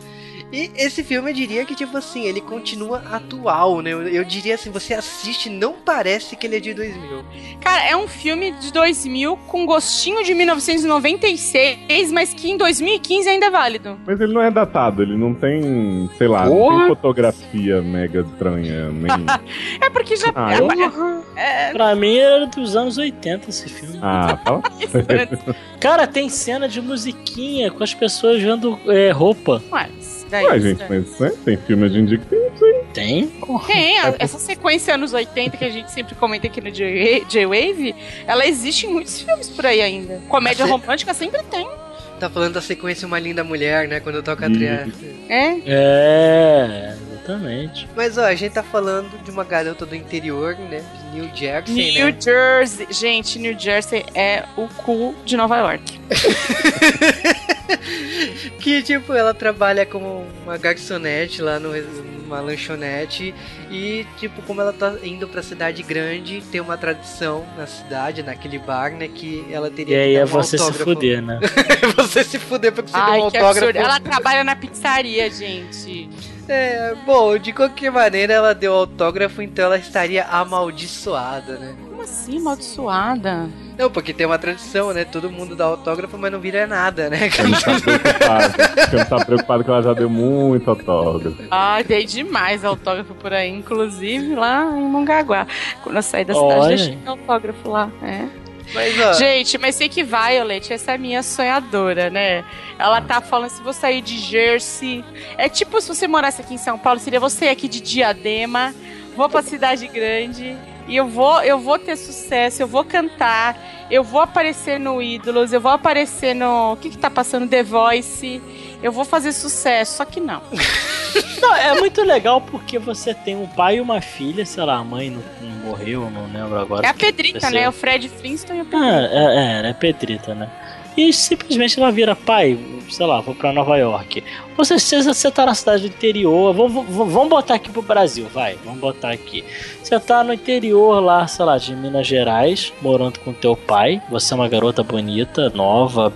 E esse filme eu diria que, tipo assim, ele continua atual, né? Eu, eu diria assim, você assiste não parece que ele é de 2000. Cara, é um filme de 2000 com gostinho de 1996, mas que em 2015 ainda é válido. Mas ele não é datado, ele não tem, sei lá, não tem fotografia mega estranha, nem. [LAUGHS] É porque já. Ah, é- eu- é- Pra mim era dos anos 80 esse filme. Ah, [LAUGHS] fala. Cara, tem cena de musiquinha com as pessoas vendo é, roupa. Mas, daí, Ué, gente, mas né, tem filme hoje em dia que tem isso aí. Tem? Tem, a- essa sequência anos 80 que a gente sempre comenta aqui no J- J-Wave, ela existe em muitos filmes por aí ainda. Comédia romântica sempre tem. Tá falando da sequência Uma Linda Mulher, né? Quando toca a trilha. É. É, exatamente. Mas ó, a gente tá falando de uma garota do interior, né? De New Jersey, New né? Jersey. Gente, New Jersey é o cu de Nova York. [LAUGHS] [LAUGHS] que tipo, ela trabalha como uma garçonete lá no, numa lanchonete e tipo, como ela tá indo pra cidade grande, tem uma tradição na cidade, naquele bar, né, que ela E teria aí que é dar um você se autógrafo. fuder, né? [LAUGHS] você se fuder pra você dar Ai, um autógrafo. Ela trabalha na pizzaria, gente. É, bom, de qualquer maneira ela deu autógrafo, então ela estaria amaldiçoada, né? Como assim, amaldiçoada? Não, porque tem uma tradição, né? Todo mundo dá autógrafo, mas não vira nada, né? Não tá preocupado. Não tá preocupado que ela já deu muito autógrafo. Ai, dei demais autógrafo por aí, inclusive lá em Mongaguá. Quando eu saí da cidade, Olha. deixei autógrafo lá. É. Mas, ó, Gente, mas sei que Violet, essa é minha sonhadora, né? Ela tá falando se vou sair de Jersey. É tipo se você morasse aqui em São Paulo, seria você aqui de Diadema, vou pra cidade grande e eu vou, eu vou ter sucesso, eu vou cantar, eu vou aparecer no Ídolos, eu vou aparecer no. O que que tá passando? The Voice. Eu vou fazer sucesso, só que não. [LAUGHS] Não, é muito legal porque você tem um pai e uma filha, sei lá, a mãe não, não morreu, não lembro agora. É a Pedrita, né? O Fred Flintstone e a Pedrita. Ah, é, é, é Pedrita, né? E simplesmente ela vira, pai, sei lá, vou pra Nova York. Ou seja, você tá na cidade do interior, vamos, vamos vamos botar aqui pro Brasil, vai, vamos botar aqui. Você tá no interior lá, sei lá, de Minas Gerais, morando com teu pai, você é uma garota bonita, nova,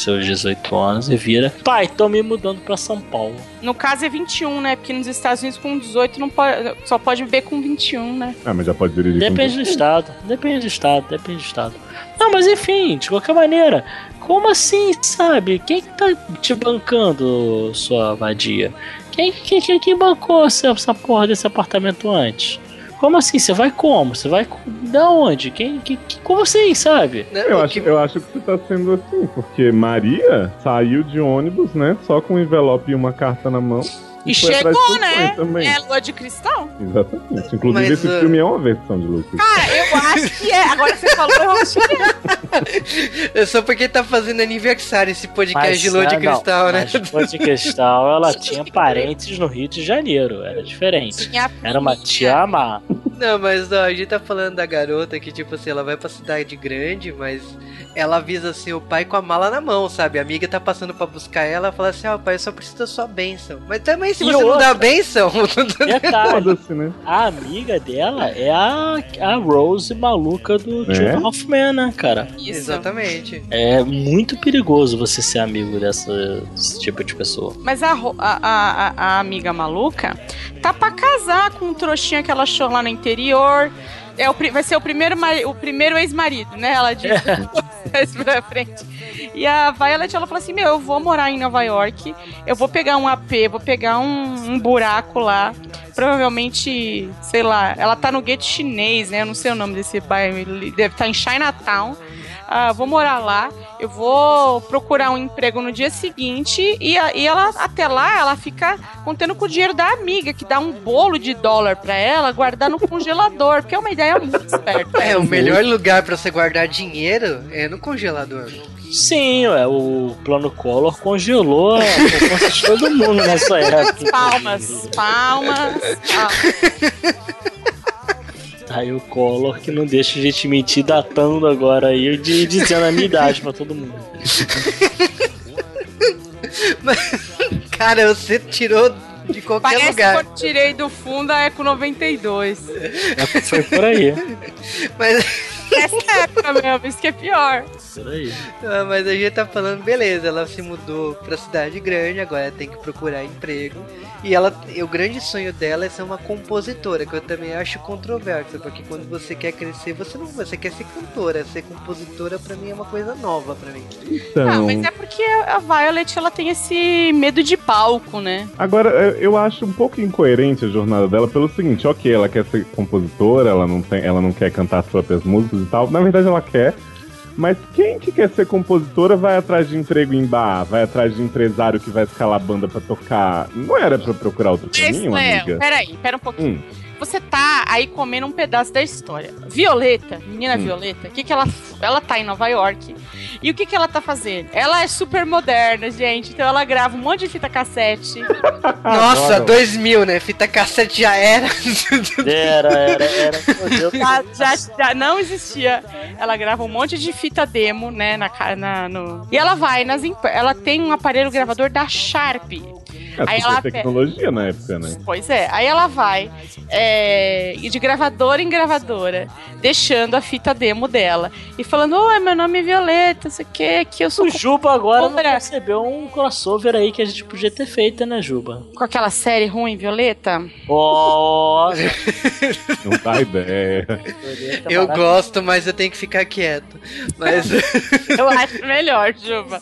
seus 18 anos, e vira, pai, tô me mudando pra São Paulo. No caso é 21, né? Porque nos Estados Unidos com 18 não pode, só pode beber com 21, né? Ah, mas já pode dirigir com Depende do estado, depende do estado, depende do estado. Não, mas enfim, de qualquer maneira, como assim, sabe? Quem que tá te bancando, sua vadia? Quem, quem, quem, quem bancou essa, essa porra desse apartamento antes? Como assim? Você vai como? Você vai com- da onde? Quem, quem, quem- como assim, sabe? né, Eu acho, que- eu acho que você tá sendo assim, porque Maria saiu de ônibus, né? Só com um envelope e uma carta na mão. E chegou, né? Também. É lua de cristal? Exatamente. Inclusive, Mas, esse uh, filme é uma versão de Lucas. Cara, eu [LAUGHS] acho que é. Agora você falou, eu acho que é. [LAUGHS] É só porque tá fazendo aniversário esse podcast de lua de ah, não, cristal, né? Mas Lua de Cristal, ela tinha [LAUGHS] parentes no Rio de Janeiro, era diferente. Tinha Era uma tia má. Não, mas ó, a gente tá falando da garota que, tipo assim, ela vai pra cidade grande, mas ela avisa assim o pai com a mala na mão, sabe? A amiga tá passando pra buscar ela, ela fala assim, ó, pai, eu só preciso da sua bênção. Mas também, se E você não outra? dá bênção, [LAUGHS] Detalhe, Foda-se, né? a amiga dela é a, a Rose maluca do É? Two Hoffman, né, cara? Isso. Exatamente. É muito perigoso você ser amigo dessa, desse tipo de pessoa. Mas a, a, a, a- a amiga maluca tá pra casar com um trouxinha que ela achou lá no interior. É o, vai ser o primeiro, o primeiro ex-marido, né? Ela disse [LAUGHS] mais pra frente. E a Violet, ela falou assim: Meu, eu vou morar em Nova York, eu vou pegar um AP, vou pegar um, um buraco lá. Provavelmente, sei lá, ela tá no gueto chinês, né? Eu não sei o nome desse bairro, deve estar em Chinatown. Ah, vou morar lá, eu vou procurar um emprego no dia seguinte e, a- e ela até lá ela fica contando com o dinheiro da amiga que dá um bolo de dólar pra ela guardar no congelador, porque é uma ideia muito esperta. É, o melhor lugar pra você guardar dinheiro é no congelador. Sim, é, o plano Collor congelou a poupança de todo mundo nessa [LAUGHS] época. Palmas, palmas, [LAUGHS] palmas. Tá aí o Collor que não deixa a gente mentir datando agora aí de dizendo a minha idade pra todo mundo. [LAUGHS] Cara, você tirou de qualquer Parece lugar. que eu tirei do fundo a Eco 92. É, foi por aí. Mas, Essa época mesmo, isso que é pior. Ah, mas a gente tá falando, beleza, ela se mudou pra cidade grande, agora tem que procurar emprego. E ela, e o grande sonho dela é ser uma compositora, que eu também acho controverso, porque quando você quer crescer, você não você quer ser cantora, ser compositora pra mim é uma coisa nova pra mim. Então, Ah, mas é porque a Violet ela tem esse medo de palco, né? Agora, eu- eu acho um pouco incoerente a jornada dela pelo seguinte, ok, ela quer ser compositora, ela não, tem, ela não quer cantar as próprias músicas e tal. Na verdade ela quer. Mas quem que quer ser compositora vai atrás de emprego em bar, vai atrás de empresário que vai escalar a banda pra tocar. Não era pra procurar outro caminho, Léo, amiga? peraí, pera um pouquinho. Hum. Você tá aí comendo um pedaço da história. Violeta, menina Hum. Violeta, o que que ela ela tá em Nova York? E o que que ela tá fazendo? Ela é super moderna, gente. Então ela grava um monte de fita cassete. [LAUGHS] Nossa, Adoro. 2000, né? Fita cassete já era. Era, era, era. [LAUGHS] Já, já, já não existia. Ela grava um monte de fita demo, né, na, na no... E ela vai nas emp- ela tem um aparelho gravador da Sharp. É, Aí ela pega- tecnologia na época, né? Pois é, aí ela vai é, e de gravadora em gravadora, deixando a fita demo dela e falando: Oi, meu nome é Violeta, isso aqui, que eu sou O Juba agora não recebeu um crossover aí que a gente podia ter feito, né, Juba? com aquela série ruim, Violeta. Ó, [LAUGHS] Não dá ideia. Violeta Eu gosto, mas eu tenho que ficar quieto. Mas [LAUGHS] Eu acho melhor, Juba.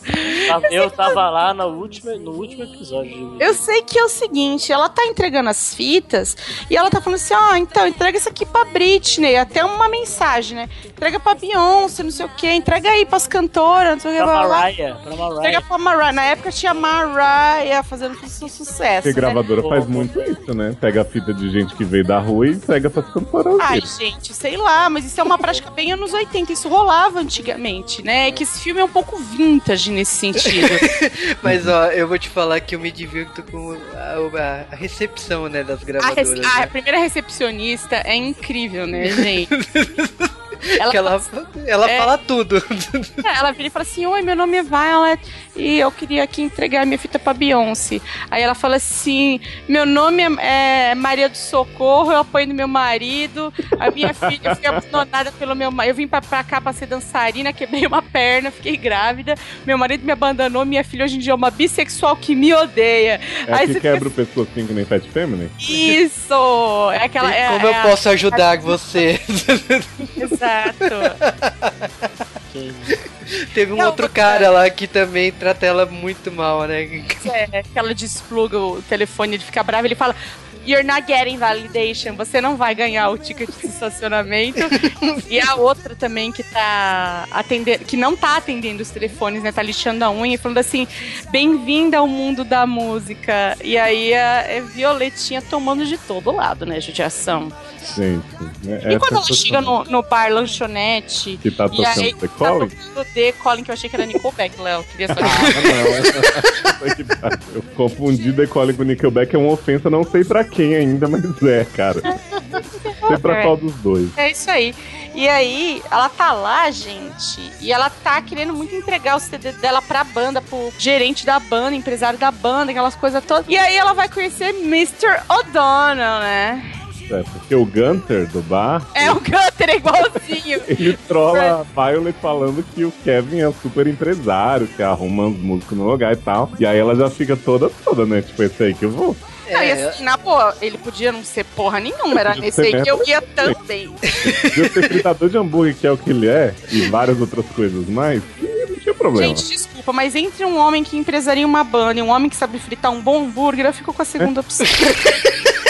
Eu tava lá no último, no último episódio. Juba. Eu sei que é o seguinte, ela tá entregando as fitas e ela tá falando assim, ó, então entrega isso aqui pra Britney, até uma mensagem, né? Entrega pra Beyoncé, não sei o quê, entrega aí pras cantoras, não sei o que, Pra. Mariah, pra Entrega Mariah. pra Mariah. Na época tinha Mariah fazendo su sucesso. Porque né? gravadora faz muito isso, né? Pega a fita de gente que veio da rua e entrega pras cantoras. Ai, gente, sei lá, mas isso é uma prática bem anos 80, isso rolava antigamente, né? É que esse filme é um pouco vintage nesse sentido. [LAUGHS] Mas ó, eu vou te falar que eu me divirto com a, a recepção, né, das A, gravadoras. rece- a né? primeira recepcionista é incrível, né, gente? [LAUGHS] Ela, Que ela, ela É. fala tudo. É, ela vira e fala assim: Oi, meu nome é Violet e eu queria aqui entregar minha fita pra Beyoncé. Aí ela fala assim: Meu nome é, é Maria do Socorro, eu apoio no meu marido. A minha filha foi abandonada pelo meu marido. Eu vim pra, pra cá pra ser dançarina, quebrei uma perna, fiquei grávida. Meu marido me abandonou. Minha filha hoje em dia é uma bissexual que me odeia. É Aí que você quebra o pescoço assim que nem Fat Family? Isso! É aquela. É, Como é eu posso ajudar [LAUGHS] você? Exato. Exato. [LAUGHS] Que- [LAUGHS] Teve um Não, outro cara lá que também trata ela muito mal, né? É, que ela despluga o telefone, ele fica bravo, ele fala. You're not getting validation. Você não vai ganhar o ticket de estacionamento. [LAUGHS] e a outra também que tá atendendo, que não tá atendendo os telefones, né? Tá lixando a unha e falando assim: bem-vinda ao mundo da música. E aí a, é Violetinha tomando de todo lado, né? Judiação. Gente. né? e quando ela chega no, no bar lanchonete. Que tá E aí, Calling? tocando The Calling, que eu achei que era Nickelback, Léo. Queria só Ah, não. [LAUGHS] Que pariu. Eu confundi The Calling com Nickelback, é uma ofensa, não sei pra quem ainda, mas é, cara. [LAUGHS] sei pra qual dos dois. É isso aí. E aí, ela tá lá, gente, e ela tá querendo muito entregar o CD dela pra banda, pro gerente da banda, empresário da banda, aquelas coisas todas. E aí ela vai conhecer Mr. O'Donnell, né? É, porque o Gunter do bar, É o Gunter, é igualzinho. [LAUGHS] ele trola a Violet falando que o Kevin é super empresário, que arruma os músicos no lugar e tal. E aí ela já fica toda, toda, né? Tipo, esse aí que eu vou. Não, e É, assim, na boa, ele podia não ser porra nenhuma, era [LAUGHS] nesse aí que eu ia também. E o ser fritador de hambúrguer, que é o que ele é, e várias outras coisas mais, não tinha problema. Gente, desculpa, mas entre um homem que empresaria uma banda e um homem que sabe fritar um bom hambúrguer, eu fico com a segunda opção. [LAUGHS]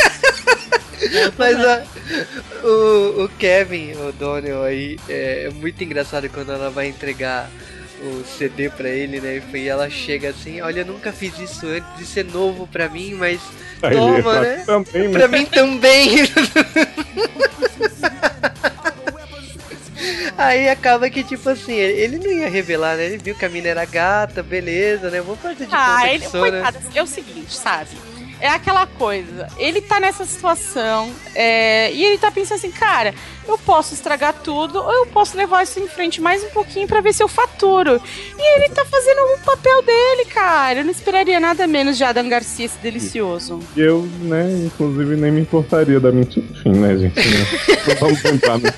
Mas ó, o, o Kevin O'Donnell aí é, é muito engraçado quando ela vai entregar o CD pra ele, né? E ela chega assim, olha, eu nunca fiz isso antes, isso é novo pra mim, mas Aí toma, né? Também, né? pra mim também. [LAUGHS] Aí acaba que, tipo assim, ele, não ia revelar, né? Ele viu que a mina era gata, beleza, né? Vou fazer de Ah, ele, né? coitado, é o seguinte, sabe? É aquela coisa, ele tá nessa situação é, e ele tá pensando assim, cara, eu posso estragar tudo ou eu posso levar isso em frente mais um pouquinho pra ver se eu faturo. E ele tá fazendo o papel dele, cara. Eu não esperaria nada menos de Adam Garcia, esse delicioso. Eu, né, inclusive nem me importaria da mentira. Enfim, né, gente? Né? [LAUGHS] Vamos tentar, né?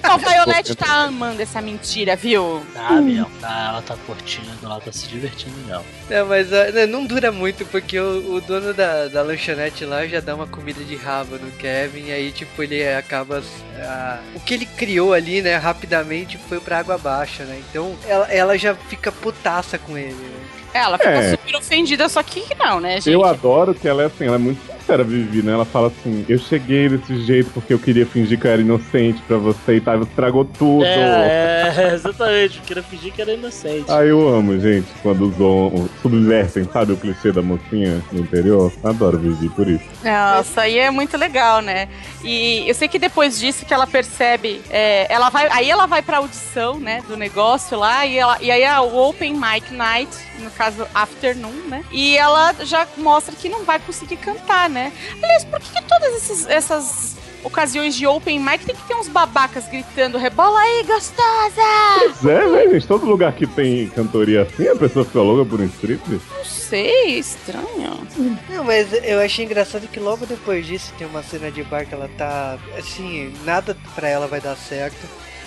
[LAUGHS] Então, Violette tá amando essa mentira, viu? Tá, meu. Tá, ela tá curtindo, ela tá se divertindo, não. É, mas ó, né, não dura muito, porque o, o dono da, da lanchonete lá já dá uma comida de rabo no Kevin, e aí, tipo, ele acaba. ah, o que ele criou ali, né, rapidamente foi pra água abaixo, né? Então ela, ela já fica putaça com ele. Né? Ela fica É. super ofendida, só que não, né, gente? Eu adoro que ela é assim, ela é muito sincera, Vivi, né? Ela fala assim, eu cheguei desse jeito porque eu queria fingir que eu era inocente pra você e tal, você estragou tudo. É, é, [LAUGHS] exatamente. Eu queria fingir que era inocente. Ah, eu amo, gente, quando usam, subvertem, sabe, o clichê da mocinha no interior. Adoro Vivi por isso. Nossa, aí é muito legal, né? E eu sei que depois disso que ela percebe, é, ela vai, aí ela vai pra audição, né, do negócio lá, e, ela, e aí é o Open Mic Night, no caso Afternoon, né? E ela já mostra que não vai conseguir cantar, né? Aliás, por que, que todas esses- essas ocasiões de open mic tem que ter uns babacas gritando rebola aí, gostosa! Pois é, né, gente? Todo lugar que tem cantoria assim, a pessoa fica louca por um strip. Não sei, estranho. Não, mas eu achei engraçado que logo depois disso tem uma cena de bar que ela tá. Assim, nada pra ela vai dar certo.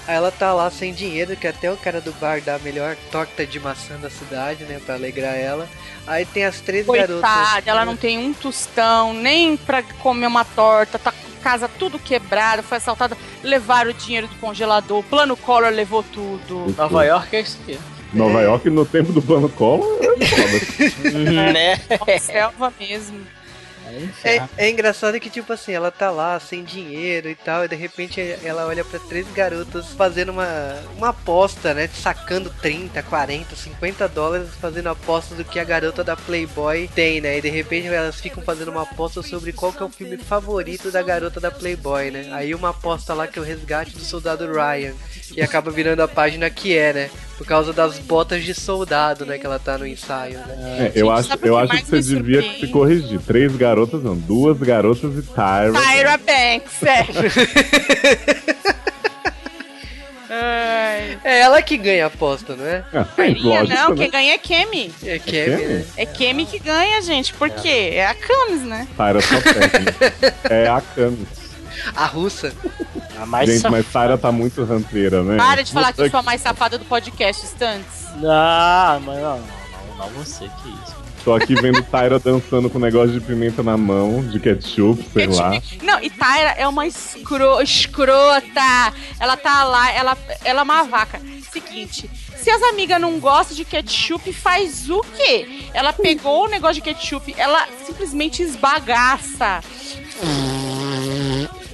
Aí ela tá lá sem dinheiro, que até o cara do bar dá a melhor torta de maçã da cidade, né? Pra alegrar ela. Aí tem as três Coitada, garotas. ela não tem um tostão, nem pra comer uma torta, tá com casa tudo quebrada, foi assaltada, levaram o dinheiro do congelador, o plano Collor levou tudo. Nova York é isso aqui. Nova York, no tempo do plano Collor, era [LAUGHS] foda. né? Uma selva mesmo. É, é engraçado que, tipo assim, ela tá lá sem dinheiro e tal, e de repente ela olha pra três garotas fazendo uma, uma aposta, né? Sacando 30, 40, 50 dólares, fazendo aposta do que a garota da Playboy tem, né? E de repente elas ficam fazendo uma aposta sobre qual que é o filme favorito da garota da Playboy, né? Aí uma aposta lá que é o resgate do soldado Ryan, que acaba virando a página que é, né? Por causa das botas de soldado, né? Que ela tá no ensaio, né? É, eu Gente, acho, eu que acho que você devia surpreende? se corrigir. Três garotas, não. Duas garotas e Tyra. Tyra Banks, é. [LAUGHS] Ai. É ela que ganha a aposta, não é? Ah, sim, Maria, lógico, não, né? quem ganha é Kemi. É Kemi, né? É Kemi que ganha, gente. Por quê? É a Camis, né? Tyra só perde. [LAUGHS] É a Camis. A russa. A mais Gente, safada. mas Tyra tá muito ranteira, né? Para de falar que eu Puta sou a mais safada do podcast, Stunts. Ah, mas não, não, não, não você, que isso. Tô aqui vendo Tyra dançando com um negócio de pimenta na mão, de ketchup, sei lá. Não, e Tyra é uma escro, escrota. Ela tá lá, ela, ela é uma vaca. Seguinte, se as amigas não gostam de ketchup, faz o quê? Ela pegou o negócio de ketchup, ela simplesmente esbagaça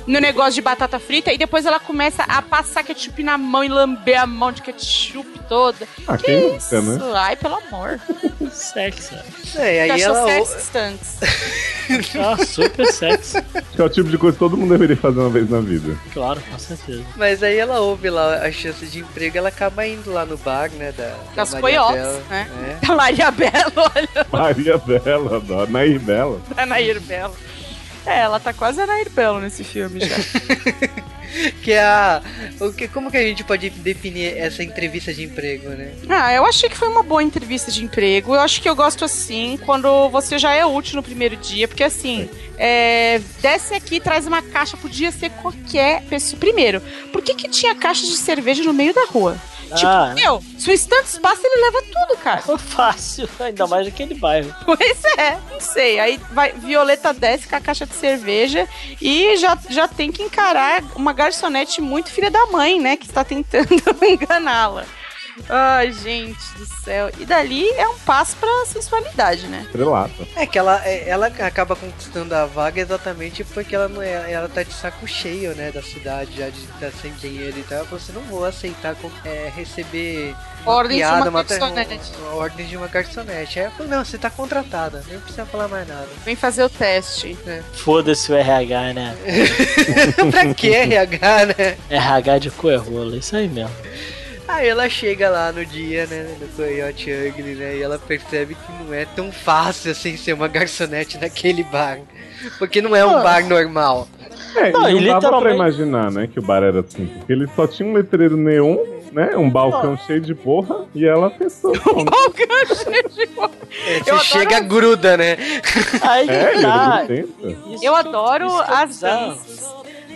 no negócio de batata frita e depois ela começa a passar ketchup na mão e lamber a mão de ketchup toda. Ah, que quem isso? nunca, né? Ai, pelo amor. [LAUGHS] Sexy. É, aí ela. Stunts. Ah, super sexy. Acho que é o tipo de coisa que todo mundo deveria fazer uma vez na vida. Claro, com certeza. Mas aí ela ouve lá a chance de emprego, ela acaba indo lá no bar, né? Da, da Das Maria coiotes, Bela. né? É. A Maria Bela, olha. Maria Bela, adoro. Nair Bela. A Nair Belo. É, ela tá quase a Nair Belo nesse filme já. [LAUGHS] Que é a. O que, como que a gente pode definir essa entrevista de emprego, né? ah, eu achei que foi uma boa entrevista de emprego. Eu acho que eu gosto assim, quando você já é útil no primeiro dia, porque assim, é, desce aqui e traz uma caixa, podia ser qualquer pessoa. Primeiro, por que que tinha caixa de cerveja no meio da rua? Tipo, Ah. meu, se o Stunts passa, ele leva tudo, cara. [LAUGHS] Fácil, ainda mais naquele bairro. [LAUGHS] Pois é, não sei. Aí vai, Violeta desce com a caixa de cerveja e já, já tem que encarar uma garçonete muito filha da mãe, né? Que está tentando [LAUGHS] enganá-la. Ai, gente do céu. E dali é um passo pra sensualidade, né? Estrelata. É que ela, é- ela acaba conquistando a vaga exatamente porque ela não é, ela tá de saco cheio, né, da cidade, já de estar sem dinheiro e tal. Você não vou aceitar com- é, receber uma Ordem de piada, uma ter- garçonete. uma ordem de uma garçonete. Aí eu falei, não, você tá contratada, nem precisa falar mais nada. Vem fazer o teste. Foda-se o RH, né? [LAUGHS] pra que RH, né? RH de cu é rola, isso aí mesmo. Aí ela chega lá no dia, né, no Coyote Ugly, né, e ela percebe que não é tão fácil assim ser uma garçonete naquele bar. Porque não é um bar normal. É, Não, e não dava pra literalmente- imaginar, né, que o bar era assim. Porque ele só tinha um letreiro neon, né, um balcão cheio de porra, e ela pensou, "Bom, É, você Eu chega, adoro- gruda, né? Aí que é, tá. Eu adoro as.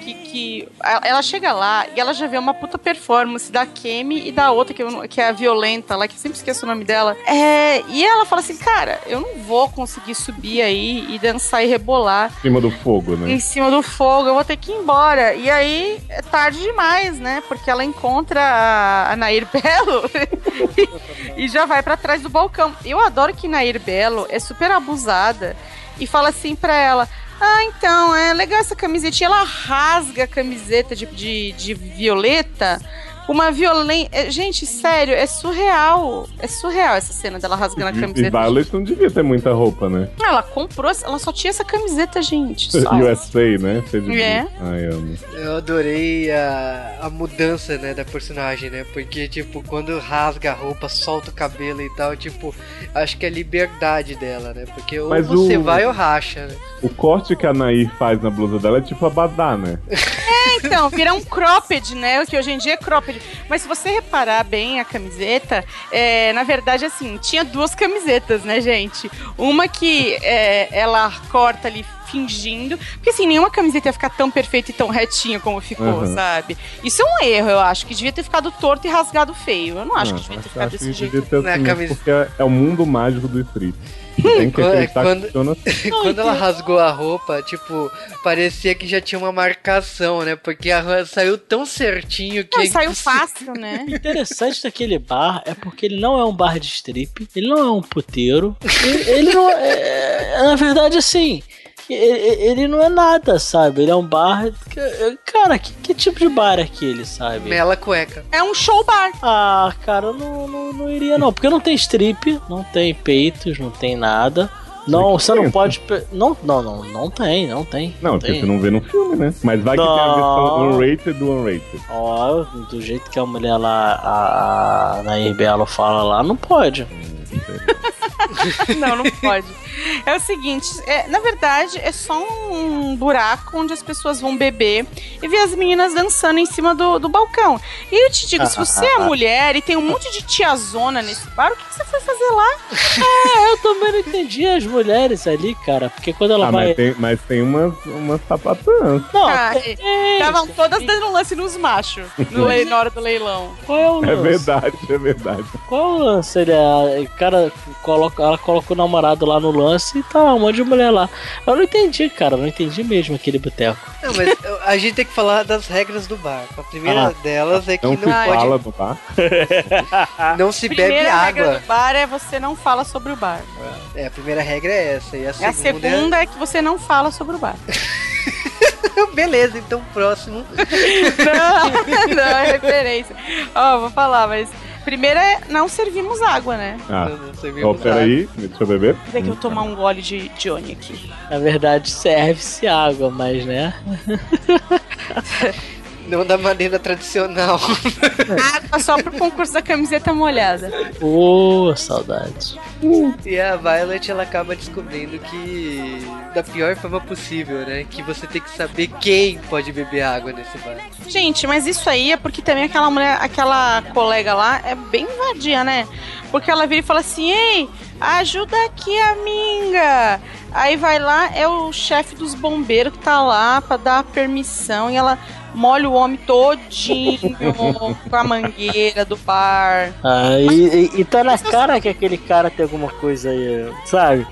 Que, que ela chega lá e ela já vê uma puta performance da Kemi e da outra, que, eu que é a Violenta lá, que eu sempre esqueço o nome dela. É, e ela fala assim, cara, eu não vou conseguir subir aí e dançar e rebolar Em cima do fogo, né? em cima do fogo, eu vou ter que ir embora. E aí é tarde demais, né? Porque ela encontra a, a Nair Belo e, [LAUGHS] e já vai pra trás do balcão. Eu adoro que Nair Belo é super abusada e fala assim pra ela. Ah, então, é legal essa camisetinha. Ela rasga a camiseta de, de, de violeta uma violência. Gente, sério, é surreal. É surreal essa cena dela rasgando a E camiseta. Violet não devia ter muita roupa, né? Ela comprou, ela só tinha essa camiseta, gente. Só. [LAUGHS] USA, né? Você. É. Ai, amo. Eu adorei a, a mudança, né, da personagem, né? Porque, tipo, quando rasga a roupa, solta o cabelo e tal, tipo, acho que é a liberdade dela, né? Porque ou Mas você o- vai ou racha, né? O corte que a Nair faz na blusa dela é tipo abadá, né? Então, vira um cropped, né? O que hoje em dia é cropped. Mas se você reparar bem a camiseta, é, na verdade, assim, tinha duas camisetas, né, gente? Uma que é, ela corta ali fingindo. Porque assim, nenhuma camiseta ia ficar tão perfeita e tão retinha como ficou, Uhum. sabe? Isso é um erro, eu acho, que devia ter ficado torto e rasgado feio. Eu não acho Ah, que devia ter acho- ficado acho desse jeito. ter Não é porque é, o mundo mágico do strip. Tem que Quando- acreditar quando- que funciona. Quando ela rasgou a roupa, tipo, parecia que já tinha uma marcação, né? Porque a saiu tão certinho que. Não, saiu fácil, né? [LAUGHS] O interessante daquele bar é porque ele não é um bar de strip, ele não é um puteiro, ele, ele não é, é- Na verdade, assim. Ele não é nada, sabe? Ele é um bar. Cara, que, que tipo de bar é aquele, sabe? Mela cueca. É um show bar. Ah, cara, eu não, não, não iria não. Porque não tem strip, não tem peitos, não tem nada. Não, você não pode. Não, não, não, não tem, não tem. Não, porque tem. você não vê no filme, né? Mas vai que tem a Não. versão unrated do unrated. Ó, do jeito que a mulher lá, a, a Nair Belo fala lá, não pode. [LAUGHS] Não, não pode. É o seguinte, é, na verdade, é só um buraco onde as pessoas vão beber e ver as meninas dançando em cima do, do balcão. E eu te digo, se você é [LAUGHS] mulher e tem um monte de tiazona nesse bar, o que, que você foi fazer lá? [LAUGHS] É, eu também não entendi as mulheres ali, cara. Porque quando ela Ah, vai. mas tem, mas tem umas, umas sapatãs. Não, Ah, tem- Estavam todas dando lance nos machos no le- na hora do leilão. Qual é o É lance? verdade, é verdade. Qual é o lance? Ele, é- o cara coloca, ela coloca o namorado lá no lance e tá lá, um monte de mulher lá. Eu não entendi, cara. eu Não entendi mesmo aquele boteco. Não, mas a gente tem que falar das regras do bar. A primeira Ah. delas é que Não não, se pode. fala no bar. [LAUGHS] Não se bebe Primeira regra água. do bar é você não fala sobre o bar. É, a primeira regra é essa. E a E a segunda, segunda é que você não fala sobre o bar. é. [LAUGHS] Beleza, então próximo. [LAUGHS] Não, não é referência. Ó, vou falar, mas primeiro é não servimos água, né? Ah, Não, não servimos ó, peraí, deixa eu beber. Deixa que eu tomar um gole de Johnny aqui. Na verdade, serve-se água, mas né? [LAUGHS] Não da maneira tradicional. [LAUGHS] Água só pro concurso da camiseta molhada. Ô, saudade. E a Violet ela acaba descobrindo que da pior forma possível, né? Que você tem que saber quem pode beber água nesse bar. Gente, mas isso aí é porque também aquela mulher, aquela colega lá é bem vadia, né? Porque ela vira e fala assim: Ei, ajuda aqui a minga. Aí vai lá, é o chefe dos bombeiros que tá lá pra dar a permissão e ela molha o homem todinho [LAUGHS] com a mangueira do bar. Ah, e, e- e tá na cara que aquele cara tem alguma coisa aí, sabe?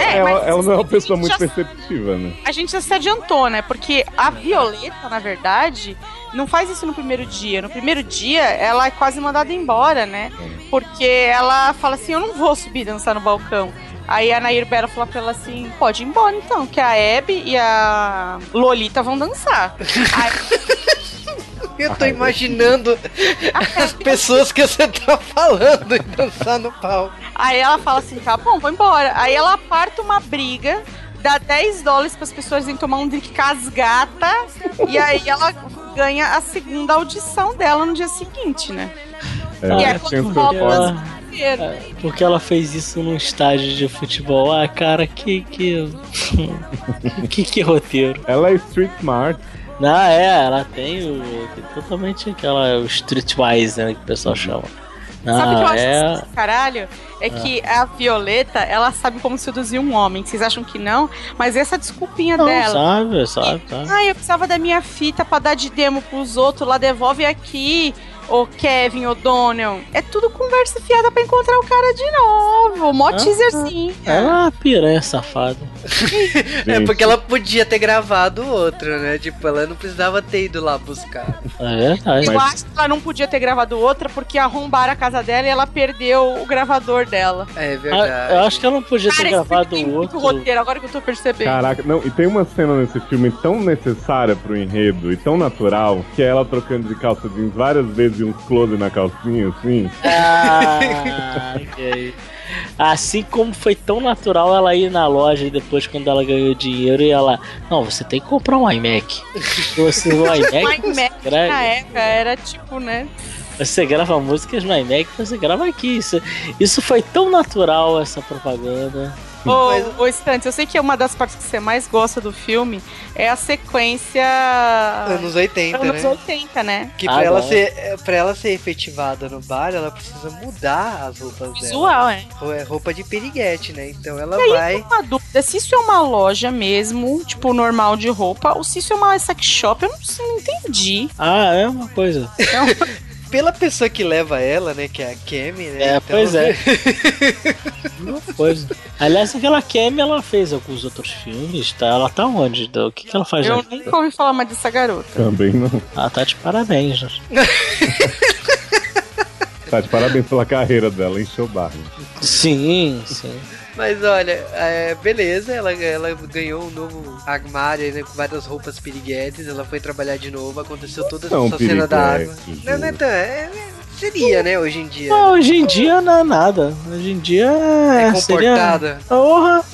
É, ela, ela não é uma pessoa muito já- perceptiva, né? A gente já se adiantou, né? Porque a Violeta, na verdade, não faz isso no primeiro dia. No primeiro dia, ela é quase mandada embora, né? Porque ela fala assim: Eu não vou subir e dançar no balcão. Aí a Nair Bela fala pra ela assim: Pode ir embora então, que a Abby e a Lolita vão dançar. [LAUGHS] Aí, Eu tô imaginando as pessoas que você tá falando e dançar no pau. aí ela fala assim: Tá bom, vou embora. Aí ela aparta uma briga. Dá 10 dólares para as pessoas irem tomar um drink casgata. e aí ela ganha a segunda audição dela no dia seguinte, né? É, E é quando volta as- inteiro. Porque ela fez isso num estádio de futebol. Ah, cara, que. Que, [LAUGHS] que, que roteiro. Ela é street smart. Ah, é, ela tem o. tem totalmente aquela. O streetwise, né? Que o pessoal chama. Sabe o que eu Ah, acho é. desse caralho? É que a Violeta, ela sabe como seduzir um homem. Vocês acham que não? Mas essa desculpinha Não, dela. sabe, sabe, sabe. Ah, eu precisava da minha fita pra dar de demo pros outros, lá devolve aqui. O Kevin O'Donnell. É tudo conversa fiada pra encontrar o cara de novo. Mó Ah, teaserzinho. É uma piranha safada. [LAUGHS] É porque ela podia ter gravado outro, né? Tipo, ela não precisava ter ido lá buscar. É verdade. Eu Mas- acho que ela não podia ter gravado outra porque arrombaram a casa dela e ela perdeu o gravador dela. É Ah, verdade. eu acho que ela não podia ter Cara, esse gravado outro. roteiro, agora que eu tô percebendo. Caraca, não, e tem uma cena nesse filme tão necessária pro enredo e tão natural, que é ela trocando de calça jeans várias vezes e uns close na calcinha, assim. Ah, [LAUGHS] ok. Assim como foi tão natural ela ir na loja e depois, quando ela ganhou dinheiro, e ela. Não, você tem que comprar um iMac. Você o [LAUGHS] iMac, Mas você Mac na grava, época era tipo, né? você grava músicas no iMac, você grava aqui. Isso, isso foi tão natural, essa propaganda. Ô, ô Stantes, eu sei que uma das partes que você mais gosta do filme é a sequência. Anos 80, anos né? 80, né? Que Ah, pra, ela bom. ser, é, pra ela ser efetivada no bar, ela precisa mudar as roupas dela. Visual, é. É roupa de piriguete, né? Então ela aí, vai. Uma dúvida, se isso é uma loja mesmo, tipo, normal de roupa, ou se isso é uma sex shop, eu não, sei, não entendi. Ah, é uma coisa. Pela pessoa que leva ela, né? Que é a Kemi, né? É, então- pois é. Uma coisa. Aliás, aquela Kemi ela fez alguns outros filmes, tá? Ela tá onde? O que, que ela faz Eu nunca ouvi falar mais dessa garota. Também não. Ah, tá de parabéns. né? Tá, de parabéns pela carreira dela, encheu o barro. Sim, sim. Mas olha, é, beleza, ela, ela ganhou um novo armário né, com várias roupas piriguetes, ela foi trabalhar de novo, aconteceu toda Não, essa cena da água. Não, não tão- é- é- seria, né, hoje em dia. Não, hoje em dia não é nada. Hoje em dia É é. Seria... comportada. Porra!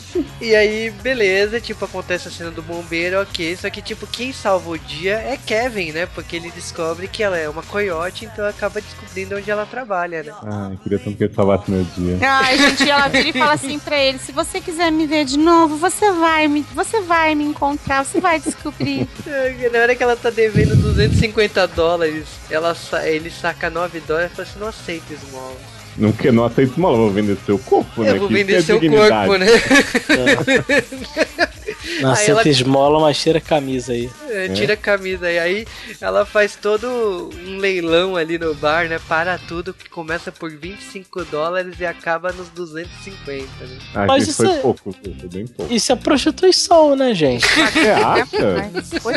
E aí, beleza, tipo, acontece a cena do bombeiro, ok. Só que, tipo, quem salva o dia é Kevin, né? Porque ele descobre que ela é uma coiote, então acaba descobrindo onde ela trabalha, né? Ai, queria tanto que ele salvasse meu dia. Ai, gente, ela vira e fala assim pra ele: se você quiser me ver de novo, você vai me, você vai me encontrar, você vai descobrir. [LAUGHS] Na hora que ela tá devendo 250 dólares, ela sa- ele saca 9 dólares e fala assim, não aceito esmola. Não, que não aceito esmola, vou vender seu corpo, né? Eu vou vender é seu dignidade. corpo, né? [LAUGHS] Aí aceita ela- esmola, mas tira a camisa aí. É, Tira a camisa e aí ela faz todo um leilão ali no bar, né? Para tudo, que começa por 25 dólares e acaba nos 250, né? Ah, Mas isso foi é- pouco, foi bem pouco. Isso é prostituição, né, gente? Você [LAUGHS] acha? Mas foi,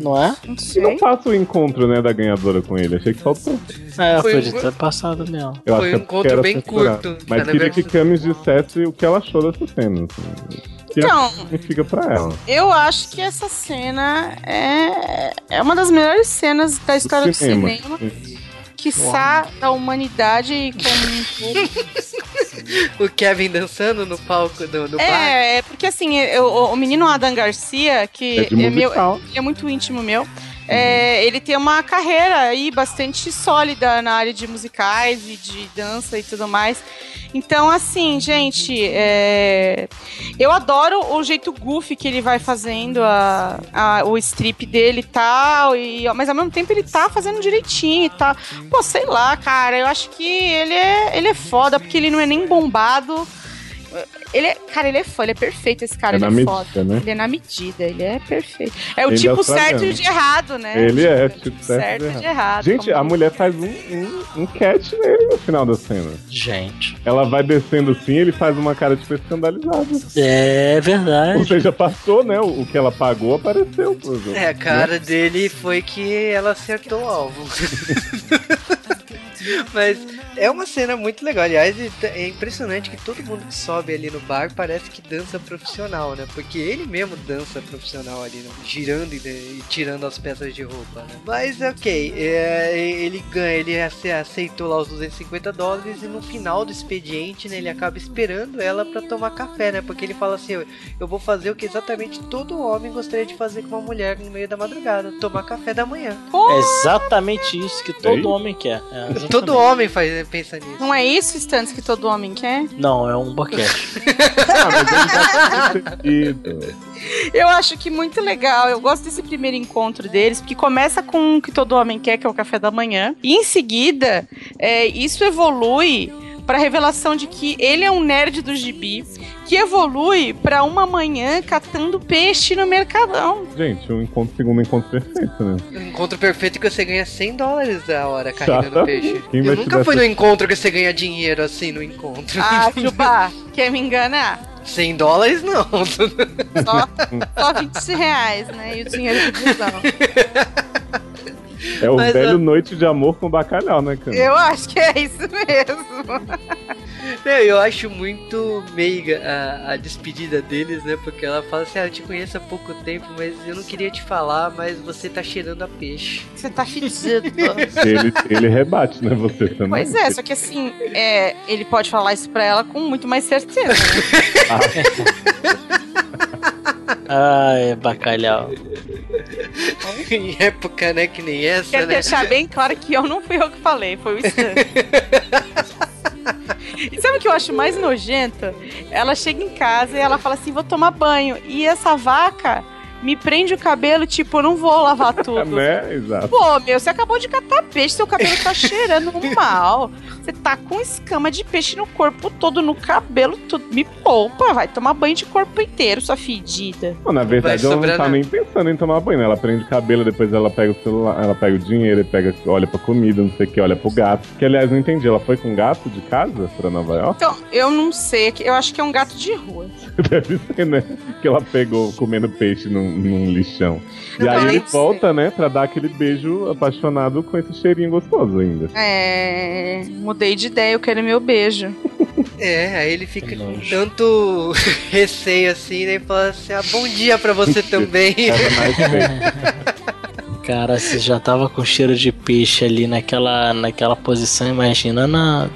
Não é? não não faço o encontro, né, da ganhadora com ele. Achei que faltou. É, Foi podia um- ter passado mesmo. Eu Foi um é encontro bem curto, Mas cada queria que Camis dissesse o que ela achou dessa cena. Assim. Que Então, significa pra ela. eu acho que essa cena é, é uma das melhores cenas da história do cinema, quiçá da humanidade como um todo. [LAUGHS] O Kevin dançando no palco do, do bar. É, é porque assim, eu- o, menino Adam Garcia, que É é, meu, é muito íntimo meu, é, ele tem uma carreira aí bastante sólida na área de musicais e de dança e tudo mais. Então, assim, gente, é, eu adoro o jeito goofy que ele vai fazendo a, a- o strip dele e tal, e, mas ao mesmo tempo ele tá fazendo direitinho e tal. Pô, sei lá, cara, eu acho que ele é, ele é foda, porque ele não é nem bombado. Ele é, cara, ele é foda, ele é perfeito esse cara, É ele na é medida, foda. né? Ele é na medida, ele é perfeito. É o Ele é tipo australiano. certo e o de errado, né? Ele é, tipo, tipo, certo e certo de e de errado. Gente, a mulher faz um, um, um catch nele no final da cena. Gente. Ela vai descendo assim ele faz uma cara tipo escandalizada. É Ou verdade. seja, passou, né? O, o que ela pagou apareceu jogo. É, a cara dele foi que ela acertou o alvo. [LAUGHS] Mas é uma cena muito legal. Aliás, é impressionante que todo mundo que sobe ali no bar parece que dança profissional, né? Porque ele mesmo dança profissional ali, né? girando e, e tirando as peças de roupa, né? Mas ok, é, ele ganha, ele ace- aceitou lá os 250 dólares e no final do expediente, né, ele acaba esperando ela pra tomar café, né? Porque ele fala assim: eu, eu vou fazer o que exatamente todo homem gostaria de fazer com uma mulher no meio da madrugada, tomar café da manhã. É exatamente isso que todo Ei? homem quer. É, exatamente. Todo homem faz, pensa nisso. Não é isso, Stantes, que todo homem quer? Não, é um boquete. [LAUGHS] Ah, mas ele tá sentido. Eu acho que muito legal. Eu gosto desse primeiro encontro deles, porque começa com o que todo homem quer, que é o café da manhã. E em seguida, é, isso evolui pra revelação de que ele é um nerd do gibi que evolui pra uma manhã catando peixe no mercadão. Gente, um encontro segundo encontro perfeito, né? Um encontro perfeito que você ganha 100 dólares a hora carregando Chata. peixe. Quem Eu nunca fui no encontro que você ganha dinheiro assim no encontro. Ah, [LAUGHS] Juba, quer me enganar? 100 dólares não. Só, só 20 reais, né? E o dinheiro do busão. [LAUGHS] É o Mas, velho ó, noite de amor com bacalhau, né, cara? Eu acho que é isso mesmo. [LAUGHS] Não, eu acho muito meiga a, a despedida deles, né? Porque ela fala assim: Ah, eu te conheço há pouco tempo, mas eu não queria te falar, mas você tá cheirando a peixe. Você tá fedido. Ele, ele rebate, né, você também. Pois é, só que assim, é, ele pode falar isso pra ela com muito mais certeza. Né? [LAUGHS] [LAUGHS] Ai, bacalhau. [LAUGHS] em época, né, que nem essa, Quero né? deixar [LAUGHS] bem claro que eu não fui eu que falei, foi o Stan. E sabe o que eu acho mais nojento? Ela chega em casa e ela fala assim: vou tomar banho. E essa vaca me prende o cabelo, tipo, eu não vou lavar [LAUGHS] tudo. né? Exato. Pô, meu, você acabou de catar peixe, seu cabelo tá cheirando [LAUGHS] mal. Você tá com escama de peixe no corpo todo, no cabelo, tudo. Me poupa, vai tomar banho de corpo inteiro, sua fedida. Bom, na verdade, ela não tá nem pensando em tomar banho, né? Ela prende o cabelo, depois ela pega o celular, ela pega o dinheiro, pega, olha pra comida, não sei o que, olha pro gato. Que aliás, não entendi, ela foi com gato de casa pra Nova York? Então, eu não sei, eu acho que é um gato de rua. [LAUGHS] Deve ser, né? Que ela pegou comendo peixe num, num lixão. E aí ele volta, né, pra dar aquele beijo apaixonado com esse cheirinho gostoso ainda. É. Mudei de ideia, eu quero meu beijo. É, aí ele fica com tanto [LAUGHS] receio assim, né? E fala assim: Ah, bom dia pra você também. [LAUGHS] [LAUGHS] Cara, você já tava com cheiro de peixe ali naquela, naquela posição, imagina na.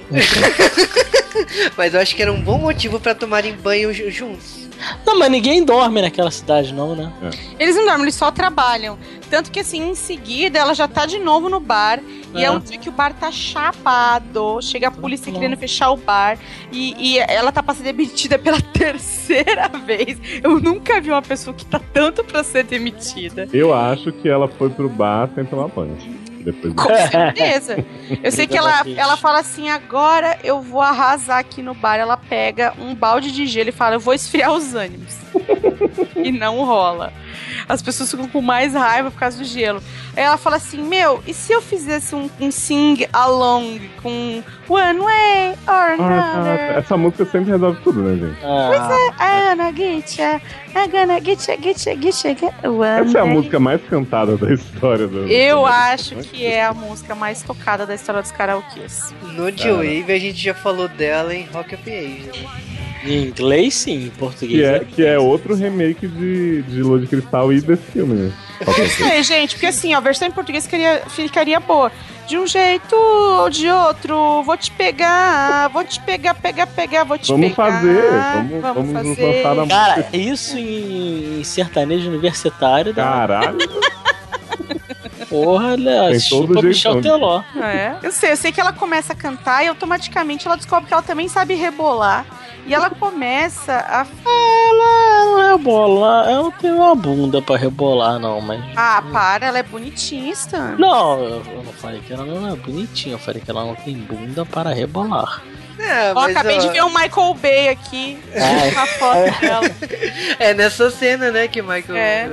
Mas eu acho que era um bom motivo pra tomarem banho ju- juntos. Não, mas ninguém dorme naquela cidade, não, né? Eles não dormem, eles só trabalham. Tanto que assim, em seguida, ela já tá de novo no bar. E É. é um dia que o bar tá chapado. Chega a polícia querendo fechar o bar. E, e ela tá pra ser demitida pela [LAUGHS] terceira vez. Eu nunca vi uma pessoa que tá tanto pra ser demitida. Eu acho que ela foi pro bar sem tomar banho. Depois Com certeza. Eu sei que ela, ela fala assim: agora eu vou arrasar aqui no bar. Ela pega um balde de gelo e fala: eu vou esfriar os ânimos. [LAUGHS] e não rola. As pessoas ficam com mais raiva por causa do gelo. Aí ela fala assim: Meu, e se eu fizesse um, um sing along com One Way or Ah, Another? essa música sempre resolve tudo, né, gente? Ah, I'm gonna get ya, I'm gonna get ya, get ya, get ya, get one Essa é a day. música mais cantada da história do. Eu do- acho que é a música mais tocada da história dos karaokês. No G-Wave a gente já falou dela em Rock of Ages. né? em inglês sim, em português. Que é, que é outro remake de, de Lua Cristal e desse filme, né? Não sei, gente, porque assim, a versão em português ficaria, ficaria boa. De um jeito ou de outro, vou te pegar, vou te pegar, pegar, pegar, vou te Vamos pegar. fazer, vamos, vamos, nos fazer. lançar na Cara, isso em sertanejo universitário dá. Caralho, Porra, né? Chupa Michel. Teló. É. Eu sei, eu sei que ela começa a cantar e automaticamente ela descobre que ela também sabe rebolar. E ela começa a. Ela não é bola, ela não tem uma bunda pra rebolar, não, mas. Ah, para, ela é bonitinha, Stan. Não, eu eu não falei que ela não é bonitinha, eu falei que ela não tem bunda para rebolar. É, Ó, mas, acabei ó, de ver o Michael Bay aqui. É. A foto dela. [LAUGHS] É nessa cena, né, que o Michael. É.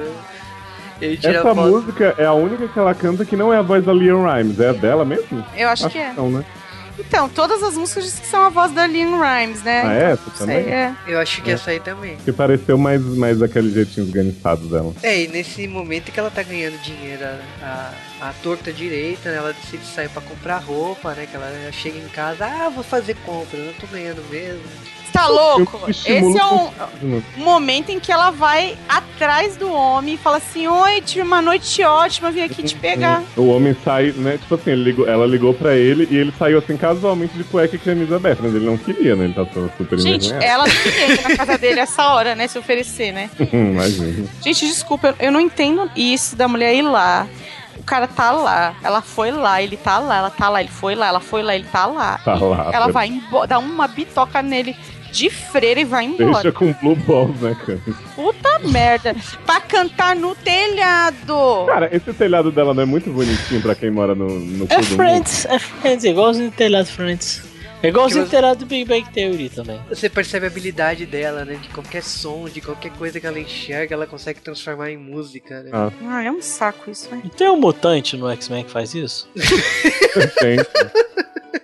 Essa música é a única que ela canta que não é a voz da Leon Rimes. É a dela mesmo? Eu acho que é. não, né? Então, todas as músicas dizem que são a voz da Lynn Rhymes, né? Ah, é? Essa Não sei, também? é. Eu acho que É. essa aí também. Que pareceu mais, mais aquele jeitinho esganiçado dela. É, e nesse momento que ela tá ganhando dinheiro, a, a, a torta direita, né, ela decide sair pra comprar roupa, né? Que ela chega em casa, ah, vou fazer compra, eu não tô ganhando mesmo. Tá louco? Esse é um momento em que ela vai atrás do homem e fala assim: Oi, tive uma noite ótima, vim aqui te pegar. O homem sai, né? Tipo assim, ligou- ela ligou pra ele e ele saiu assim casualmente de cueca e camisa aberta, mas ele não queria, né? Ele tá super Gente, ela não queria na casa dele essa hora, né? Se oferecer, né? [LAUGHS] Imagina. Gente, desculpa, eu- não entendo isso da mulher ir lá. O cara tá lá, ela foi lá, ele tá lá, ela tá lá, ele foi lá, ela foi lá, ele tá lá. Tá lá. Ela vai dar uma bitoca nele de freira e vai embora. Deixa com blue balls, né, cara? Puta merda. Pra cantar no telhado. Cara, esse telhado dela não é muito bonitinho pra quem mora no, no É cu do mundo. Friends, é Friends, igualzinho do telhado Friends. É igualzinho Que terá do Big Bang Theory também. Você percebe a habilidade dela, né? De qualquer som, de qualquer coisa que ela enxerga, ela consegue transformar em música, né? Ah. Ah, é um saco isso, né? Tem um mutante no X-Men que faz isso? Tem.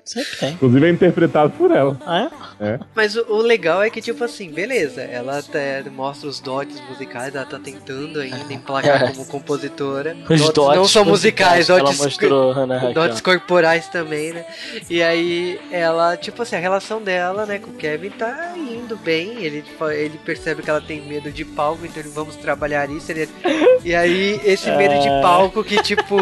Sempre tem. Inclusive é interpretado por ela. Ah, é? Mas o, o legal é que, tipo assim, beleza, ela até mostra os dotes musicais, ela tá tentando ainda [LAUGHS] emplacar como compositora. Os Dotes dotes não são musicais, ela dotes, mostrou, né, [LAUGHS] dotes corporais também, né? E aí ela, tipo assim, a relação dela, né, com o Kevin tá indo bem. Ele, ele percebe que ela tem medo de palco, então ele, vamos trabalhar isso. ele- e aí, esse medo de É. palco que, tipo.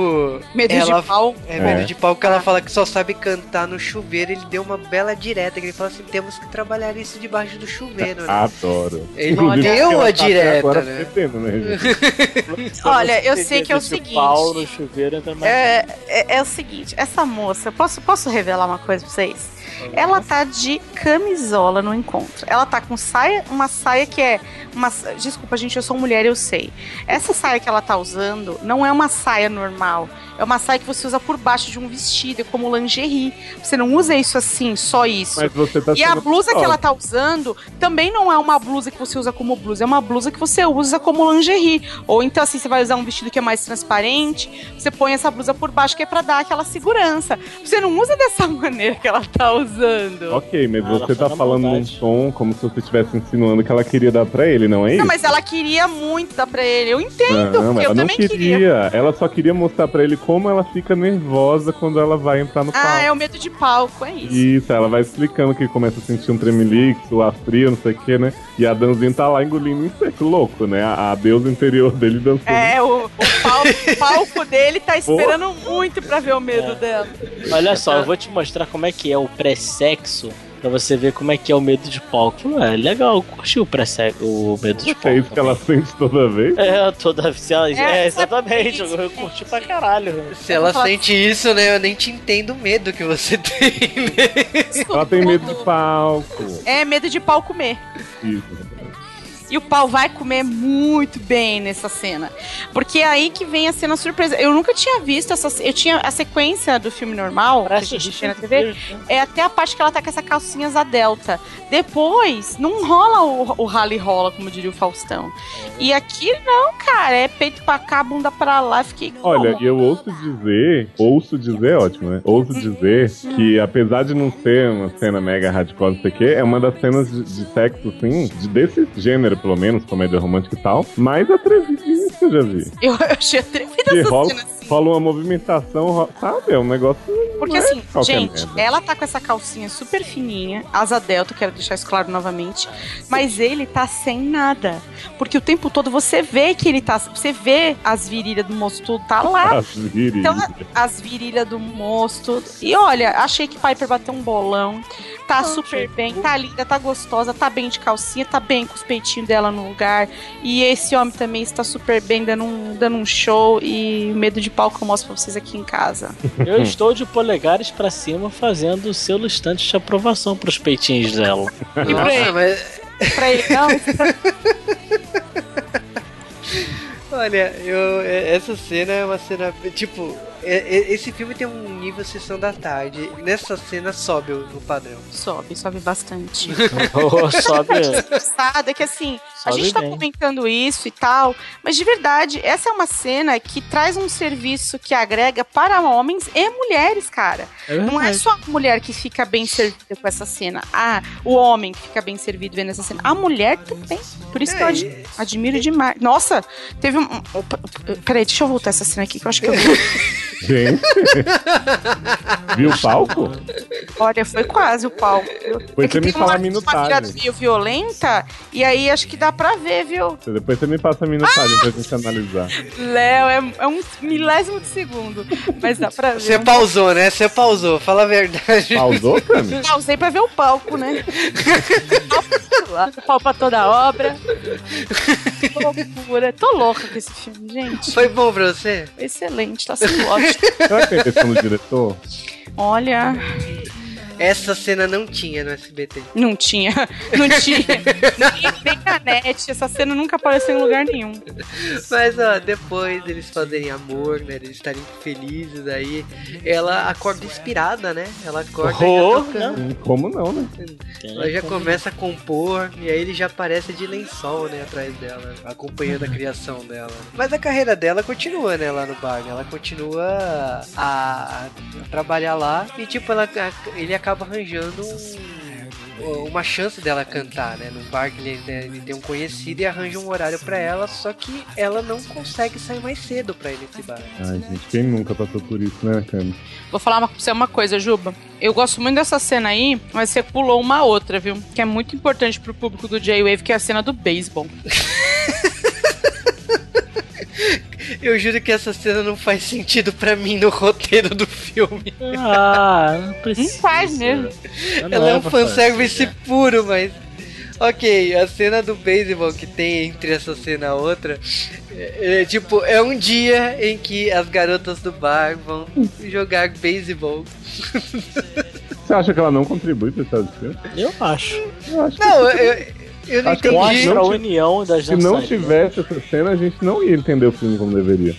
[LAUGHS] Medo ela, de pau. É medo É. de palco que ela fala que só sabe cantar no chuveiro. Ele deu uma bela direta, que ele fala assim: temos que trabalhar isso debaixo do chuveiro, né? Adoro. Ele Inclusive, deu a tá direta, agora né? pretendo, né? [LAUGHS] Olha, eu sei que é o seguinte. pau no chuveiro. É, é, é o seguinte, essa moça, posso, posso revelar uma coisa pra vocês? Ela tá de camisola no encontro. Ela tá com saia, uma saia que é uma. Desculpa, gente, eu sou mulher, eu sei. Essa saia que ela tá usando não é uma saia normal. É uma saia que você usa por baixo de um vestido, é como lingerie. Você não usa isso assim, só isso. Mas você tá E a blusa que ela tá usando também não é uma blusa que você usa como blusa, é uma blusa que você usa como lingerie. Ou então, assim, você vai usar um vestido que é mais transparente, você põe essa blusa por baixo que é pra dar aquela segurança. Você não usa dessa [LAUGHS] maneira que ela tá usando. Ok, mas Ah, você tá na falando num tom como se você estivesse insinuando que ela queria dar pra ele, não é isso? Não, mas ela queria muito dar pra ele. Eu entendo, Não, porque ela eu não também queria. queria. Ela só queria mostrar pra ele como ela fica nervosa quando ela vai entrar no palco. Ah, é o medo de palco, é isso. Isso, ela vai explicando que começa a sentir um tremelique, suar frio, não sei o que, né? E a Danzinha tá lá engolindo em seco, louco, né? A, a deusa interior dele dançando. É, o, o palco, [LAUGHS] o palco dele tá esperando muito pra ver o medo É. dela. Olha só, eu vou te mostrar como é que é o pré-sexo pra você ver como é que é o medo de palco. É legal, eu curti o o medo de palco. [LAUGHS] É isso que ela sente toda vez. É, toda vez. É, É, exatamente, eu, eu curti pra caralho. Se ela sente isso, né? Eu nem te entendo o medo que você [LAUGHS] tem, né? Ela tem medo de palco. É medo de pau comer. Isso. E o pau vai comer muito bem nessa cena. Porque é aí que vem a cena surpresa. Eu nunca tinha visto essa. Eu tinha a sequência do filme normal, que a Parece gente vê na TV. É até a parte que ela tá com essa calcinhas a delta. Depois, não rola o, o rally rola, como diria o Faustão. E aqui não, cara. É peito pra cá, bunda pra lá. Fiquei. Olha, eu ouço dizer, ouço dizer, ótimo, né? Ouço dizer que apesar de não ser uma cena mega hardcore, não sei o quê, é uma das cenas de, de sexo, assim, de, desse gênero, pelo menos, comédia romântica e tal, mais atrevidinha que eu já vi. Eu, eu achei atrevida Que essa rola, cena assim. Rola uma movimentação, sabe? É um negócio. Porque é assim, qualquer gente, merda. ela tá com essa calcinha super fininha, asa delta, quero deixar isso claro novamente, mas ele tá sem nada. Porque o tempo todo você vê que ele tá. Você vê as virilhas do moço tudo, tá lá. As virilhas. Então, as virilhas do moço. tudo. E olha, achei que Piper bateu um bolão. Tá super bem, tá linda, tá gostosa, tá bem de calcinha, tá bem com os peitinhos dela no lugar. E esse homem também está super bem, dando um, dando um show. E medo de palco eu mostro pra vocês aqui em casa. [LAUGHS] Eu estou de polegares pra cima fazendo o selo estante de aprovação pros peitinhos dela. [LAUGHS] E pra ele? Mas Pra ele, não, [LAUGHS] Olha, eu, é- essa cena é uma cena. Tipo, esse filme tem um nível sessão da tarde. Nessa cena sobe o- padrão. sobe, sobe bastante. [LAUGHS] Oh, sobe. É que assim, a Sobe gente tá bem. comentando isso e tal, mas de verdade, essa é uma cena que traz um serviço que agrega para homens e mulheres, cara. Não é só a mulher que fica bem servida com essa cena. Ah, o homem que fica bem servido vendo essa cena. A mulher também. Por isso que eu É, ad- admiro demais. Nossa, teve um. opa, Peraí, deixa eu voltar essa cena aqui que eu acho que eu vi. [LAUGHS] Gente. [LAUGHS] Viu o palco? Olha, foi quase o pau. Depois É que você me fala a uma, uma minutagem. meio violenta, e aí acho que dá pra ver, viu? Depois você me passa a minutagem pra gente analisar. Léo, é, é um milésimo de segundo. Mas dá pra ver. Você pausou, né? Você pausou, fala a verdade. Pausou, Cami? Pausei pra ver o palco, né? [LAUGHS] Pau pra toda a obra. Loucura. Tô louca com esse filme, gente. Foi bom pra você? Excelente, tá sendo ótimo. Será que tem questão diretor? Olha. Essa cena não tinha no SBT. Não tinha. [LAUGHS] Não tinha. nem, nem na net. Essa cena nunca apareceu em lugar nenhum. Mas, ó, depois eles fazerem amor, né? Eles estarem felizes aí. Ela acorda inspirada, né? Ela acorda Oh, já tocando. Hum, Como não, né? Ela já começa a compor e aí ele já aparece de lençol, né, atrás dela, acompanhando a criação dela. Mas a carreira dela continua, né, lá no bar. né? Ela continua a, a trabalhar lá e tipo ela, ele acaba arranjando um- uma chance dela cantar, né, num bar que ele, ele tem um conhecido e arranja um horário pra ela, só que ela não consegue sair mais cedo pra ir nesse bar. Ai, gente, quem nunca passou por isso, né, Cami? Vou falar uma, pra você uma coisa, Juba. Eu gosto muito dessa cena aí, mas você pulou uma outra, viu? Que é muito importante pro público do J-Wave, que é a cena do beisebol. [LAUGHS] Eu juro que essa cena não faz sentido pra mim no roteiro do filme. Ah, não precisa. Não faz mesmo. Ela é um fanservice puro, mas. Ok, a cena do beisebol que tem entre essa cena e a outra. É, é, tipo, é um dia em que as garotas do bar vão jogar beisebol. Você acha que ela não contribui pra esse filme? Eu acho. Eu acho que Não, eu, eu não Acho que entendi. não Mostra a união das se não dançarinas. tivesse essa cena, a gente não ia entender o filme como deveria.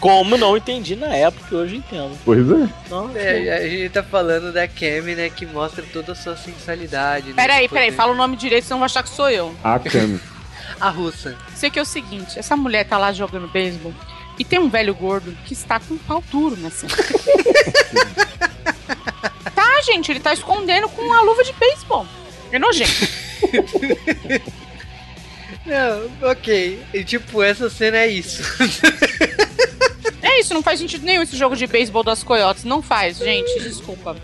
Como não entendi na época, hoje entendo. Pois é. Não, É, a gente tá falando da Cami, né, que mostra toda a sua sensualidade. né, Peraí, peraí, fala o nome direito, senão vai achar que sou eu. A Cami. [LAUGHS] A russa. Sei que é o seguinte, essa mulher tá lá jogando beisebol e tem um velho gordo que está com um pau duro na cena. [LAUGHS] tá, gente, ele tá escondendo com a luva de beisebol. É nojento. [LAUGHS] Não, ok. E tipo, essa cena é isso. É isso, não faz sentido nenhum esse jogo de beisebol das coiotes. Não faz, gente, desculpa.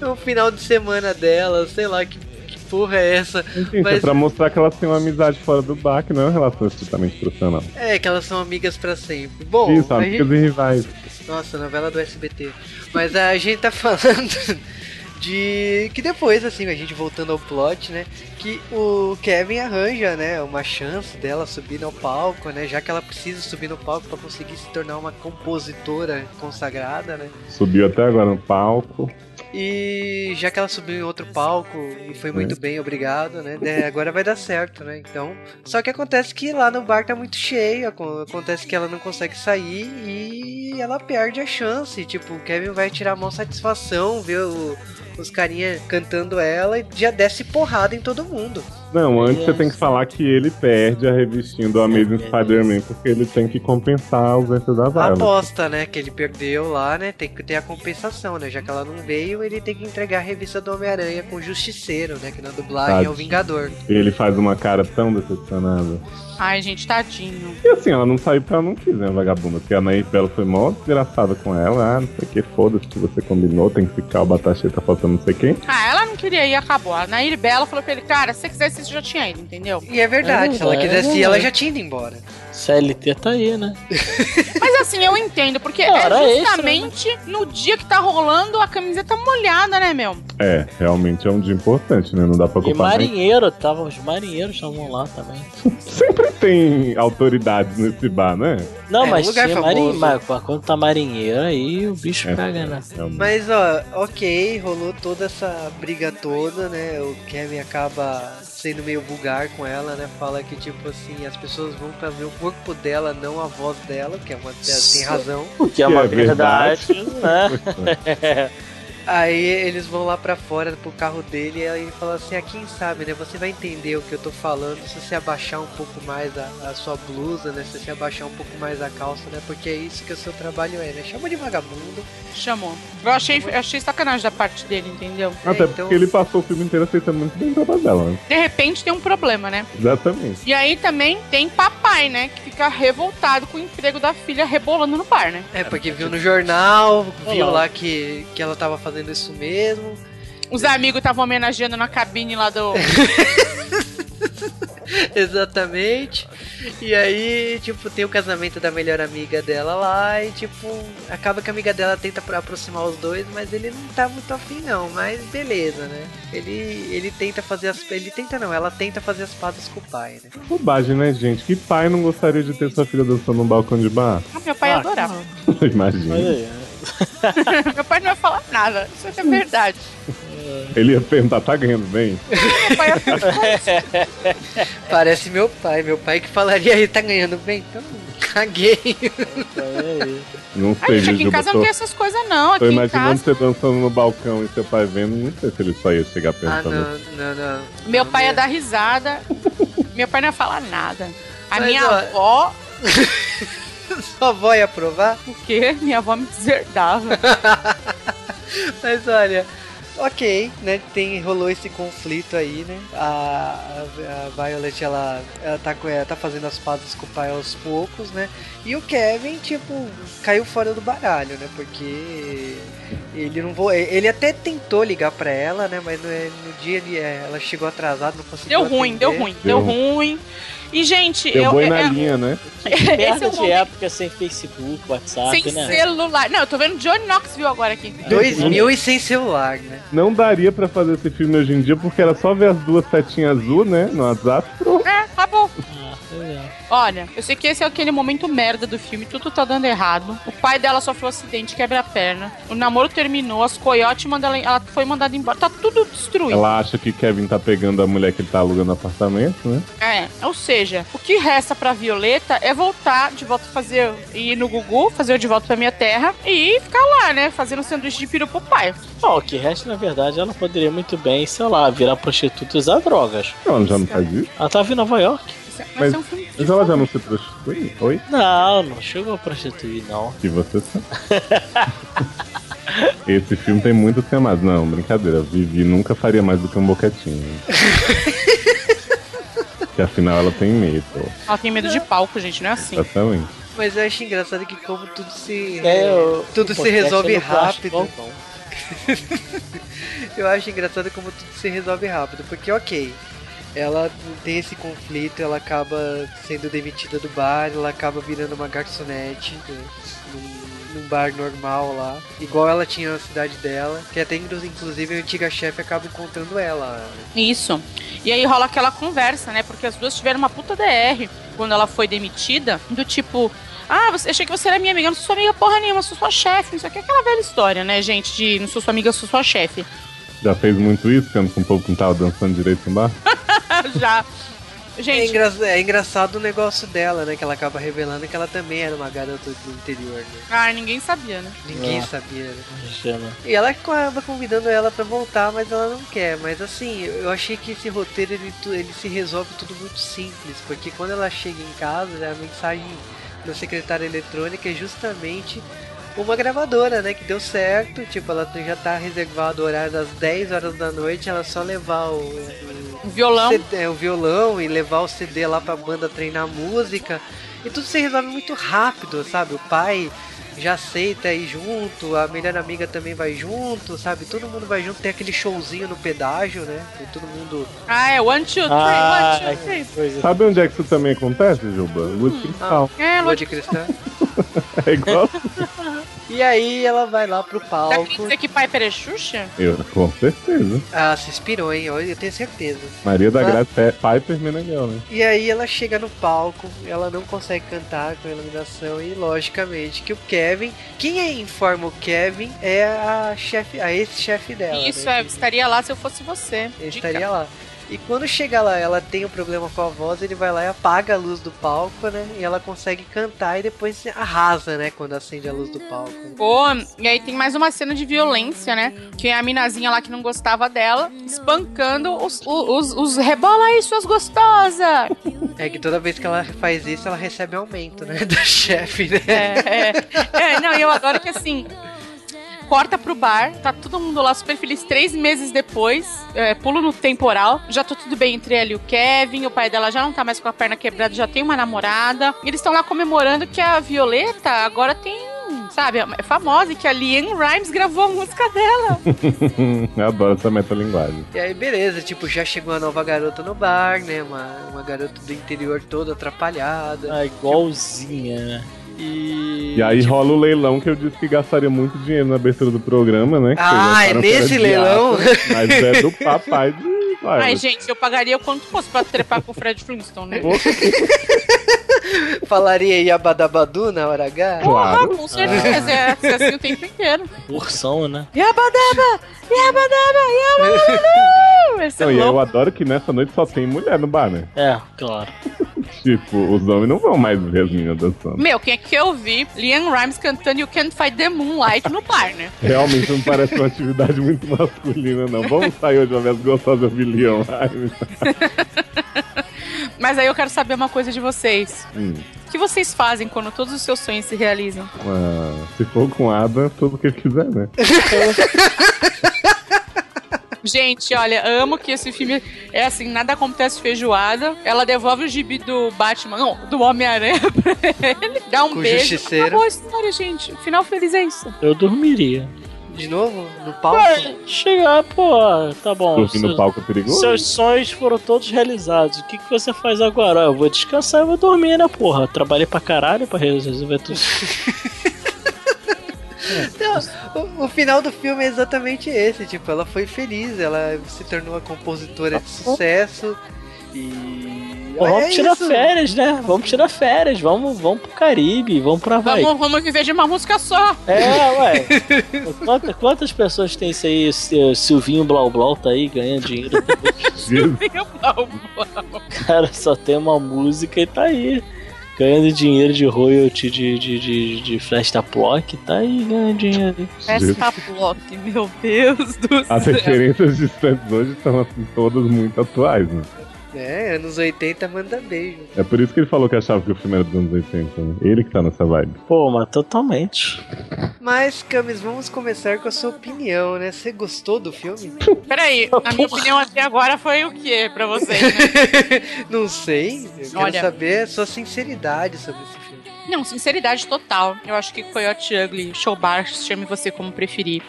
É o final de semana dela, sei lá que, que porra é essa. É Mas- pra mostrar que elas têm uma amizade fora do bar, que não é uma relação estritamente profissional. É, que elas são amigas pra sempre. Bom, Isso, amigas gente... e rivais. nossa, novela do SBT. Mas a gente tá falando de que depois, assim, a gente voltando ao plot, né? Que o Kevin arranja, né, uma chance dela subir no palco, né? Já que ela precisa subir no palco pra conseguir se tornar uma compositora consagrada, né? Subiu até agora no palco. E já que ela subiu em outro palco e foi muito bem, obrigado, né? É, agora vai dar certo, né? Então. Só que acontece que lá no bar tá muito cheio. acon- Acontece que ela não consegue sair e ela perde a chance. Tipo, o Kevin vai tirar a mão satisfação, ver o- os carinha cantando ela e já desce porrada em todo mundo. Não, antes você tem que falar que ele perde a revistinha do Amazing Spider-Man porque ele tem que compensar a ausência da A Violet. aposta, né? Que ele perdeu lá, né? Tem que ter a compensação, né? Já que ela não veio, ele tem que entregar a revista do Homem-Aranha com o Justiceiro, né? Que na dublagem é o Tadinho. Vingador. Ele faz uma cara tão decepcionada. Ai, gente, tadinho. E assim, ela não saiu porque ela não quis, né, vagabunda? Porque a Nair Bela foi mó desgraçada com ela. Ah, não sei o que, foda-se que você combinou, tem que ficar, o Batachê tá faltando não sei quem. Ah, ela não queria ir, acabou. A Nair Bela falou pra ele, cara, se você você já tinha ido, entendeu? E é verdade, É se ela quisesse é ir, ela já tinha ido embora. CLT tá aí, né? [LAUGHS] Mas assim, eu entendo, porque Hora é extra, justamente no dia que tá rolando a camiseta molhada, né, meu? É, realmente é um dia importante, né? Não dá pra E culpar nem- marinheiro, tava, os marinheiros estavam lá também. [LAUGHS] Sempre tem autoridades nesse bar, né? Não, É, mas lugar se famoso. marinheiro, mas quando tá marinheiro, aí o bicho É, pega, né? realmente. Mas ó, ok, rolou toda essa briga toda, né? O Kevin acaba sendo meio vulgar com ela, né? Fala que tipo assim, as pessoas vão pra ver o corpo dela, não a voz dela, que é uma tem razão. O que é Que uma é verdade, né? [LAUGHS] Aí eles vão lá pra fora pro carro dele e aí ele fala assim: ah, quem sabe, né? Você vai entender o que eu tô falando se você abaixar um pouco mais a, a sua blusa, né? Se você abaixar um pouco mais a calça, né? Porque é isso que o seu trabalho é, né? Chama de vagabundo. Chamou. Eu achei, eu achei sacanagem da parte dele, entendeu? Até É, então- porque ele passou o filme inteiro aceitando muito bem o trabalho dela, né? De repente tem um problema, né? Exatamente. E aí também tem papai, né? Que fica revoltado com o emprego da filha rebolando no bar, né? É, porque viu no jornal, viu Olá. lá que, que ela tava fazendo isso mesmo. Os amigos estavam homenageando na cabine lá do. [LAUGHS] Exatamente. E aí, tipo, tem o casamento da melhor amiga dela lá e, tipo, acaba que a amiga dela tenta aproximar os dois, mas ele não tá muito afim não, mas beleza, né? Ele, ele tenta fazer as... Ele tenta não, ela tenta fazer as pazes com o pai, né? Bobagem, né, gente? Que pai não gostaria de ter sua filha dançando num balcão de bar? Ah, meu pai Ah, adorava. [LAUGHS] Imagina. Olha aí, né? [LAUGHS] Meu pai não vai falar nada. Isso é verdade. Ele ia perguntar, tá ganhando bem? Meu pai ia [LAUGHS] [LAUGHS] Parece meu pai. Meu pai que falaria, ele tá ganhando bem, então caguei. Não Ai, sei, gente, aqui em casa Tô, não tem essas coisas, não. tô Aqui em imaginando casa. você dançando no balcão e seu pai vendo. Não sei se ele só ia chegar Ah, pensando. não, não, não. Meu Não, pai ia dar risada. Meu pai não ia falar nada. A Mas, minha ó- avó. [LAUGHS] Sua avó ia aprovar? O quê? Minha avó me deserdava. [LAUGHS] Mas olha, ok, né? Tem, rolou esse conflito aí, né? A, a, a Violet, ela, ela, tá, ela tá fazendo as pazes com o pai aos poucos, né? E o Kevin, tipo, caiu fora do baralho, né? Porque ele não vou, ele até tentou ligar pra ela, né? Mas no, no dia ele, é, ela chegou atrasada, não conseguiu. Deu ruim, deu ruim, Deu deu ruim. E, gente, Deu eu. boi eu- na eu- linha, né? [LAUGHS] é Merda o de momento época sem Facebook, WhatsApp, sem né? celular. Não, eu tô vendo Johnny Knoxville agora aqui. 2000 e sem celular, né? Não daria pra fazer esse filme hoje em dia porque era só ver as duas setinhas azul, né? No WhatsApp. Pronto. É, acabou. Ah. Olha, eu sei que esse é aquele momento merda do filme, tudo tá dando errado. O pai dela sofreu um acidente, quebra a perna. O namoro terminou, as coiotes mandam ela, ela foi mandada embora. Tá tudo destruído. Ela acha que Kevin tá pegando a mulher que ele tá alugando apartamento, né? É, ou seja, o que resta pra Violeta é voltar de volta fazer, ir no Gugu, fazer o de volta pra minha terra e ficar lá, né, fazendo sanduíche de peru pro pai. Bom, o que resta, na verdade, ela poderia muito bem, sei lá, virar prostituta e usar drogas. Não, ela já não faz isso. Ela tava em Nova York. É- Mas- é um filme Mas ela já não se prostitui? Oi? Não, não chegou a prostituir, não. Que você sabe. [LAUGHS] Esse filme tem muitas camadas. Não, brincadeira. Vivi nunca faria mais do que um boquetinho. [LAUGHS] que afinal ela tem medo. Ela tem medo de palco, gente, não é assim. Exatamente. Mas eu acho engraçado que como tudo se. É, o- tudo se resolve é plástico rápido. [LAUGHS] Eu acho engraçado como tudo se resolve rápido, porque ok, ela tem esse conflito, ela acaba sendo demitida do bar, ela acaba virando uma garçonete né, num, num bar normal lá, igual ela tinha na cidade dela, que até inclusive a antiga chefe acaba encontrando ela. Isso. E aí rola aquela conversa, né? Porque as duas tiveram uma puta DR quando ela foi demitida, do tipo. Ah, você, achei que você era minha amiga, eu não sou sua amiga porra nenhuma, sou sua chefe. Isso aqui é aquela velha história, né, gente? De não sou sua amiga, eu sou sua chefe. Já fez muito isso, sendo que um povo que não tava dançando direito em bar? [LAUGHS] [LAUGHS] Já. É, Gente, engra- é engraçado o negócio dela, né? Que ela acaba revelando que ela também era uma garota do interior, né? ah, ninguém sabia, né? Ninguém É. sabia, né? Chama. E ela acaba convidando ela pra voltar, mas ela não quer. Mas assim, eu achei que esse roteiro ele, ele se resolve tudo muito simples, porque quando ela chega em casa, a mensagem da secretária eletrônica é justamente uma gravadora, né? Que deu certo, tipo, ela já tá reservado o horário das 10 horas da noite, ela só levar o, o, Um violão. CD, é, o violão e levar o CD lá pra banda treinar música. E tudo se resolve muito rápido, sabe? O pai já aceita ir junto, a melhor amiga também vai junto, sabe? Todo mundo vai junto, tem aquele showzinho no pedágio, né? Tem todo mundo. Ah, é one, two, three, Ah, one, two, three. Sabe onde é que isso também acontece, Juba? Lua de cristal. É, Lua lua de cristal. [LAUGHS] [LAUGHS] É igual. E aí ela vai lá pro Tá palco. querendo dizer que Piper é Xuxa? Eu, com certeza. Ah, se inspirou, hein? Eu eu tenho certeza. Maria da Ah. Graça Pe- Piper Meneghel, né? E aí ela chega no palco, ela não consegue cantar com a iluminação e logicamente que o Kevin, quem é- informa o Kevin é a chefe, a ex-chefe dela. Isso, né? é, estaria lá se eu fosse você. Ele Dica. estaria lá. E quando chega lá, ela tem um problema com a voz, ele vai lá e apaga a luz do palco, né? E ela consegue cantar e depois arrasa, né? Quando acende a luz do palco. Pô, e aí tem mais uma cena de violência, né? Que é a minazinha lá que não gostava dela, espancando os, os, os rebola aí, suas gostosas! É que toda vez que ela faz isso, ela recebe aumento, né? [LAUGHS] Da chefe, né? É, é, é, não, e eu adoro que assim. Corta pro bar, tá todo mundo lá super feliz. Três meses depois, é, pulo no temporal. Já tá tudo bem entre ela e o Kevin. O pai dela já não tá mais com a perna quebrada, já tem uma namorada. E eles estão lá comemorando que a Violeta agora tem, sabe, é famosa e que a Liane Rimes gravou a música dela. [LAUGHS] Eu adoro essa metalinguagem. E aí, beleza, tipo, já chegou a nova garota no bar, né? Uma, uma garota do interior toda atrapalhada. Ah, igualzinha, né? E. E aí rola o leilão que eu disse que gastaria muito dinheiro na abertura do programa, né? Que Ah, é nesse leilão? ata, Mas é do [LAUGHS] papai de. Vai, Ai, gente, eu pagaria o quanto fosse pra trepar com o Fred Flintstone, né? [LAUGHS] Falaria Yabadabadu na hora H? Porra, Claro. com certeza. É ser assim o tempo inteiro. Ursão, né? Yabadaba! Yabadaba! Yabadaba! [LAUGHS] Ser Não, e eu adoro que nessa noite só tem mulher no bar, né? É, claro. Tipo, os homens não vão mais ver as meninas dançando. Meu, quem é que eu vi? Liam Rimes cantando You Can't Fight the Moonlight no bar, né? [LAUGHS] Realmente não parece uma atividade muito masculina, não. Vamos sair hoje uma vez gostosas de Leon. Ai, Mas aí eu quero saber uma coisa de vocês. hum. O que vocês fazem quando todos os seus sonhos se realizam? Ah, se for com Ada, tudo que ele quiser, né? [LAUGHS] Gente, olha, amo que esse filme é assim, nada acontece feijoada. Ela devolve o gibi do Batman, não, do Homem-Aranha [LAUGHS] pra ele, dá um Com beijo. justiceiro. Acabou a história, gente. Final feliz é isso. Eu dormiria. De novo? No palco? Ué, chegar, pô, tá bom. Dormir no seus- palco é perigoso. Seus sonhos foram todos realizados. O que, que você faz agora? Eu vou descansar e vou dormir, né, porra? Trabalhei pra caralho pra resolver tudo. [LAUGHS] Não, o, o final do filme é exatamente esse. Tipo, ela foi feliz, ela se tornou uma compositora de sucesso. E. Pô, vamos é tirar isso. férias, né? Vamos tirar férias. Vamos, vamos pro Caribe, vamos pra Havaí. Vamos, vamos viver de uma música só. É, ué. Quantas, quantas pessoas tem isso aí? Sil- Silvinho Blau Blau tá aí ganhando dinheiro. [LAUGHS] Jesus. Cara, só tem uma música e tá aí. Ganhando dinheiro de royalty de, de, de, de Flesta Plock, tá aí ganhando dinheiro. Essa block, meu Deus do As céu. referências distantes hoje são assim, todas muito atuais, né? É, anos 80 manda beijo. É por isso que ele falou que achava que o filme era dos anos 80, né? Ele que tá nessa vibe. Pô, mas totalmente. Mas, Camis, vamos começar com a sua opinião, né? Você gostou do filme? [LAUGHS] Peraí, a minha opinião até agora foi o quê pra vocês, né? [LAUGHS] Não sei. Eu quero Olha. saber a sua sinceridade sobre esse filme. Não, sinceridade total. Eu acho que Coyote Ugly, Show Bar, chame você como preferir.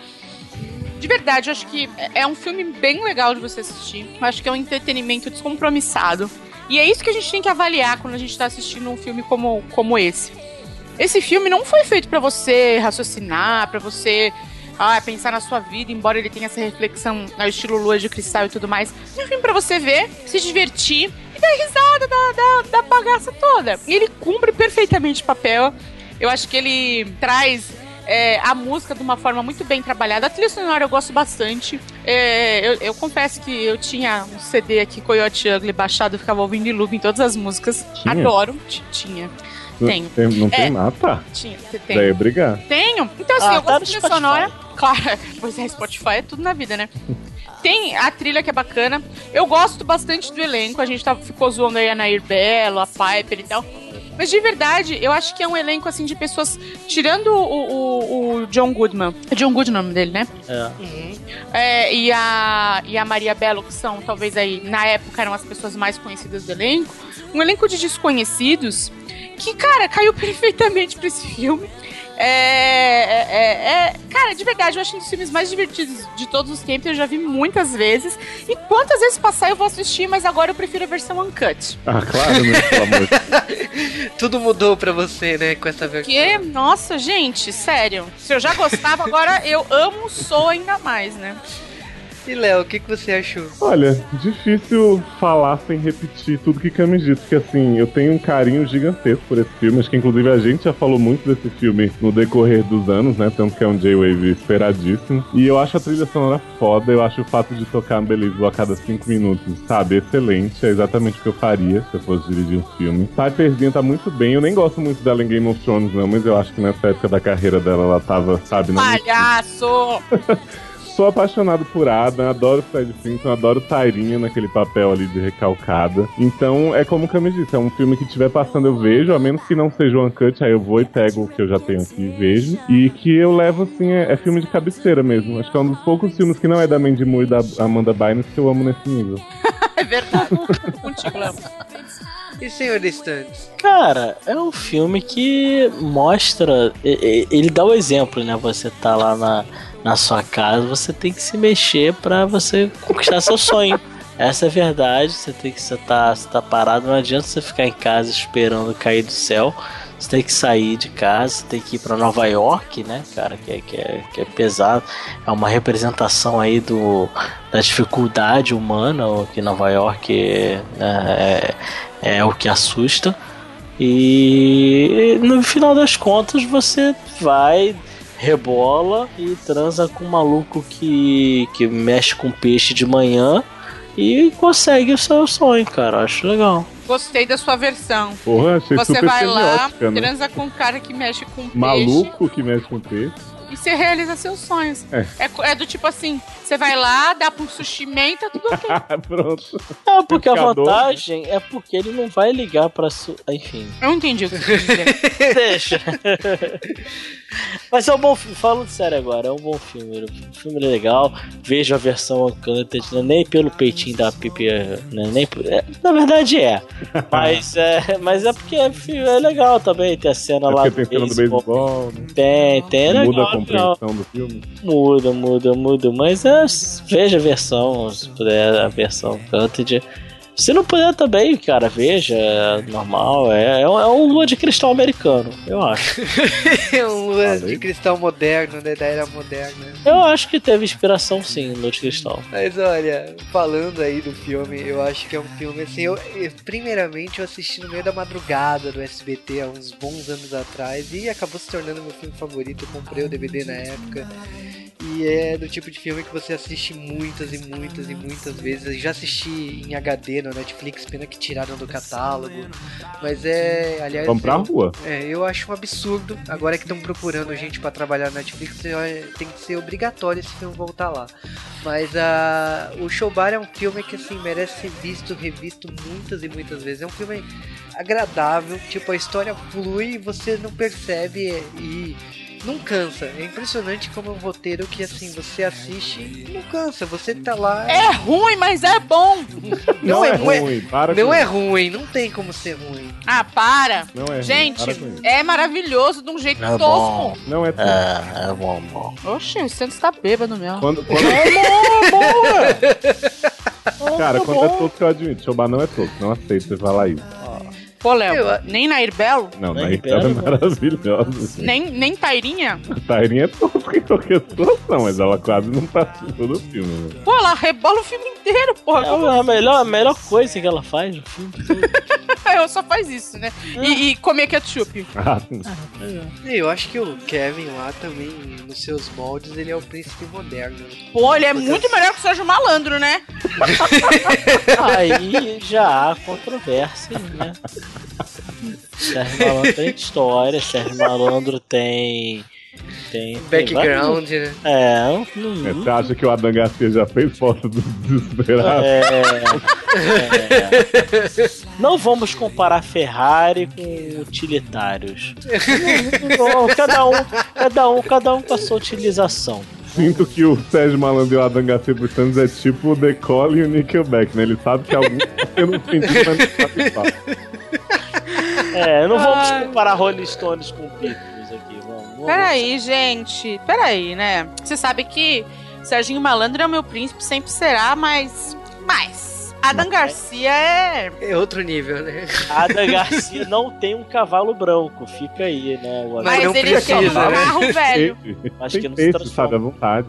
De verdade, eu acho que é um filme bem legal de você assistir. Eu acho que é um entretenimento descompromissado. E é isso que a gente tem que avaliar quando a gente tá assistindo um filme como, como esse. Esse filme não foi feito pra você raciocinar, pra você ah, pensar na sua vida, embora ele tenha essa reflexão ao estilo lua de cristal e tudo mais. É um filme pra você ver, se divertir e dar risada da, da, da bagaça toda. E ele cumpre perfeitamente o papel. Eu acho que ele traz é, a música de uma forma muito bem trabalhada. A trilha sonora eu gosto bastante. É, eu, eu confesso que eu tinha um CD aqui, Coyote Ugly, baixado, eu ficava ouvindo em loop em todas as músicas. Tinha? Adoro. T- Tinha. Tenho. Tem- não tem É. nada, tá. Tinha. Você Daí tem. é brigar. Tenho. Então, assim, Ah, eu gosto de trilha sonora. Claro, [LAUGHS] pois é, Spotify é tudo na vida, né? [LAUGHS] Tem a trilha que é bacana. Eu gosto bastante do elenco. A gente tá, ficou zoando aí a Nair Belo, a Piper e tal. Mas de verdade, eu acho que é um elenco assim de pessoas. Tirando o, o, o John Goodman. É John Goodman o nome dele, né? É. É, e, a, e a Maria Belo, que são, talvez aí, na época, eram as pessoas mais conhecidas do elenco. Um elenco de desconhecidos que, cara, caiu [LAUGHS] perfeitamente pra esse filme. É, é, é- é- Cara, de verdade, eu acho um dos filmes mais divertidos de todos os tempos. Eu já vi muitas vezes. E quantas vezes passar eu vou assistir, mas agora eu prefiro a versão uncut. Ah, claro, né? Pelo amor. [LAUGHS] Tudo mudou pra você, né, com essa versão. Porque, nossa, gente, sério. Se eu já gostava, agora eu amo, sou ainda mais, né? E Léo, o que, que você achou? Olha, difícil falar sem repetir tudo que Cami disse, porque assim, eu tenho um carinho gigantesco por esse filme. Acho que inclusive a gente já falou muito desse filme no decorrer dos anos, né? Tanto que é um J-Wave esperadíssimo. E eu acho a trilha sonora foda, eu acho o fato de tocar Unbelievable a cada cinco minutos, sabe, excelente. É exatamente o que eu faria se eu fosse dirigir um filme. Piperzinha tá muito bem, eu nem gosto muito dela em Game of Thrones, não, mas eu acho que nessa época da carreira dela ela tava, sabe, na Palhaço! [LAUGHS] Sou apaixonado por Adam, adoro Fred Simpson, adoro Tyrinha naquele papel ali de recalcada. Então, é como o Cami disse, é um filme que estiver passando eu vejo, a menos que não seja o Uncut, aí eu vou e pego o que eu já tenho aqui e vejo. E que eu levo, assim, é, é filme de cabeceira mesmo. Acho que é um dos poucos filmes que não é da Mandy Moore e da Amanda Bynes que eu amo nesse nível. [LAUGHS] É verdade. [LAUGHS] Contigo, Léo. E Senhor Estantes? Cara, é um filme que mostra. Ele dá o exemplo, né? Você tá lá na, na sua casa, você tem que se mexer pra você conquistar seu sonho. Essa é a verdade, você tem que você tá, tá parado, não adianta você ficar em casa esperando cair do céu. Você tem que sair de casa, você tem que ir pra Nova York, né, cara, que é, que é, que é pesado. É uma representação aí do, da dificuldade humana, que Nova York é, é, é o que assusta. E no final das contas você vai, rebola e transa com um maluco que, que mexe com peixe de manhã e consegue o seu sonho, cara. Acho legal. Gostei da sua versão. Porra, achei Você super vai lá, né? transa com um cara que mexe com peixe Maluco que mexe com peixe. E você realiza seus sonhos. É. É, é do tipo assim, você vai lá, dá pra um sushi man, tá tudo ok. [LAUGHS] Pronto. É, porque a vantagem é porque ele não vai ligar pra su... Enfim, Eu não entendi o que você quis dizer. [LAUGHS] deixa. Mas é um bom filme, falando sério agora, é um bom filme. O filme é legal. Vejo a versão Uncanted, né, nem pelo peitinho da Pipi, né, nem por- é, Na verdade é. [LAUGHS] Mas é, mas é porque é, é legal também. Tem a cena É lá tem cena do beisebol, né? Tem, tem, é Muda legal, a legal. Compreensão do filme. Muda, muda, muda. Mas é, veja a versão, se puder, a versão Uncanted. Se não puder também, cara, veja, é normal. É, é um, é lua de cristal americano, eu acho. [LAUGHS] É um lua Falei. de cristal moderno, né? Da era moderna. Eu acho que teve inspiração sim no Lua de Cristal. Mas olha, falando aí do filme, eu acho que é um filme assim. Eu, eu- primeiramente, eu assisti no meio da madrugada do SBT há uns bons anos atrás e acabou se tornando meu filme favorito. Eu comprei o DVD na época. E é do tipo de filme que você assiste muitas e muitas e muitas vezes. Eu já assisti em HD no Netflix, pena que tiraram do catálogo. Mas é, aliás, Vamos pra eu- rua. é, eu acho um absurdo. Agora que estão procurando gente pra trabalhar na Netflix, tem que ser obrigatório esse filme voltar lá. Mas a o Showbar é um filme que assim merece ser visto, revisto muitas e muitas vezes. É um filme agradável, tipo a história flui e você não percebe e não cansa. É impressionante como é um roteiro que assim você assiste e não cansa. Você tá lá. É ruim, mas é bom. [LAUGHS] Não, é, não é, ruim, para não com é isso. ruim, não tem como ser ruim. Ah, para. Não é ruim, Gente, para com isso. é maravilhoso de um jeito É tosco. bom. Não é tudo. É, é bom, bom. Oxe, o Santos tá bêbado mesmo. Quando, quando, [LAUGHS] cara, quando é tosco, eu admito. Showbar não é tosco. Não aceito você falar isso. Pô, Léo, Eu- nem Nair Belo, Não, Não, na Ribeiro Ribeira é maravilhosa. nem, nem Tairinha. A Tairinha é tosca em qualquer situação, mas ela quase não participou do filme. Né? Pô, ela rebola o filme inteiro, porra. É a melhor, a melhor coisa que ela faz no filme. [LAUGHS] Eu só faz isso, né? E, e comer ketchup. Ah, Eu acho que o Kevin lá também, nos seus moldes, ele é o príncipe moderno. Pô, ele é muito melhor que o Sérgio Malandro, né? [LAUGHS] Aí já há controvérsia, né? Sérgio Malandro tem história, Sérgio Malandro tem. Tem. tem Background, né? vários- É, não, é, você acha que o Adam Garcia já fez foto do desesperado? É, é. Não vamos comparar Ferrari com utilitários. [LAUGHS] Não, cada um, cada um, cada um com a sua utilização. Sinto que o Sérgio Malandro e o Adam Garcia por Santos é tipo o The Cole e o Nickelback, né? Ele sabe que algum tá tendo sentido, mas não sabe. É, não vamos Ai. comparar Rolling Stones com Beatles aqui. Vamos, vamos. Peraí, gente. Peraí, né? Você sabe que Serginho Malandro é o meu príncipe, sempre será, mas. Mas. Adam Garcia é. É outro nível, né? Ada [LAUGHS] Garcia não tem um cavalo branco, fica aí, né? o Mas Mas, não ele precisa, tem um né? carro velho. Acho que não se transforma. sabe? À vontade.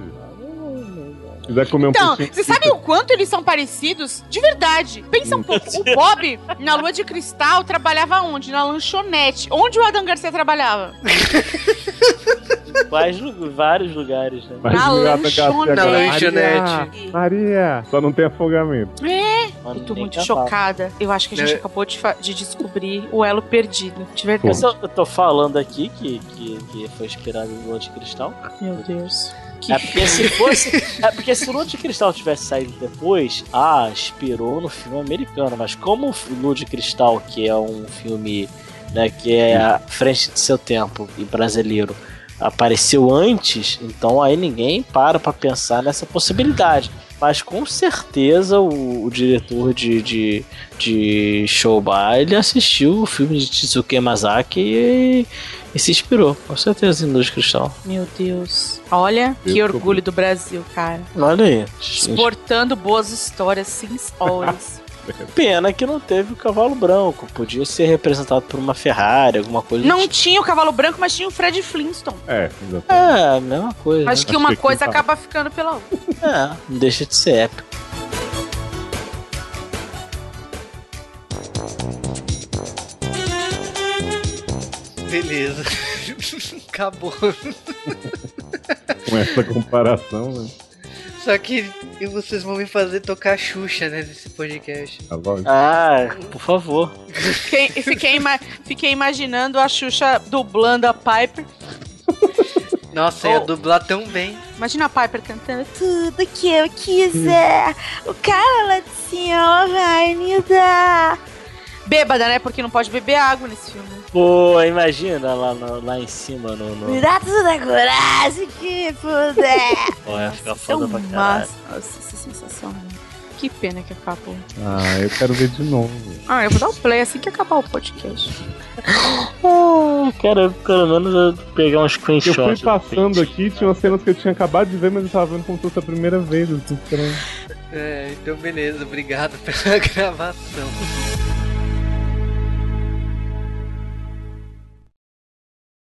Se quiser comer um Então, você sabe o quanto eles são parecidos? De verdade. Pensa um pouco. O Bob, na Lua de Cristal, trabalhava onde? Na lanchonete. Onde o Adam Garcia trabalhava? [LAUGHS] Vários, lu- vários lugares, né? Mas Na o lanchonete. agora, Na lanchonete. Maria, Maria, só não tem afogamento. Mano, Eu tô muito chocada. Eu acho que a gente É. acabou de, de descobrir o elo perdido. De verdade. Mas eu, eu tô falando aqui que, que, que foi inspirado em Lua de Cristal. Meu Deus. Que É porque se fosse. É porque se Lua de Cristal tivesse saído depois, ah, inspirou no filme americano. Mas como o Lua de Cristal, que é um filme né, que é à frente de seu tempo e brasileiro, apareceu antes, então aí ninguém para pra pensar nessa possibilidade. Mas com certeza o, o diretor de, de, de Showbar, ele assistiu o filme de Tsuke Masaki e, e se inspirou, com certeza, em Luz Cristal. Meu Deus. Olha que orgulho do Brasil, cara. Olha aí. Exportando boas histórias, sim, always. [LAUGHS] Pena que não teve o cavalo branco. Podia ser representado por uma Ferrari, alguma coisa Não tipo. tinha o cavalo branco, mas tinha o Fred Flintstone. É, exatamente. É, a mesma coisa. Acho que Acho uma que coisa tá. acaba ficando pela outra. É, não deixa de ser épico. Beleza. [LAUGHS] Acabou. Com essa comparação, né? Só que e vocês vão me fazer tocar Xuxa, né, nesse podcast. Tá bom? Ah, por favor. Fiquei, fiquei, ima- fiquei imaginando a Xuxa dublando a Piper. Nossa, ia Oh. dublar tão bem. Imagina a Piper cantando tudo que eu quiser. O cara lá de cima vai me dar. Bêbada, né? Porque não pode beber água nesse filme. Pô, imagina lá, no- lá em cima no. no... Me dá toda a coragem que puder. Pô, ia ficar É foda um pra caralho. massa. Nossa, isso é sensacional. Que pena que acabou. Ah, eu quero ver de novo. Ah, eu vou dar o play assim que acabar o podcast. [LAUGHS] Ah, cara, pelo menos eu pegar um Eu screenshot. fui do passando aqui, tinha umas cenas que eu tinha acabado de ver, mas eu tava vendo como se fosse a primeira vez. Assim, esperando. É, então beleza, obrigado pela [LAUGHS] gravação.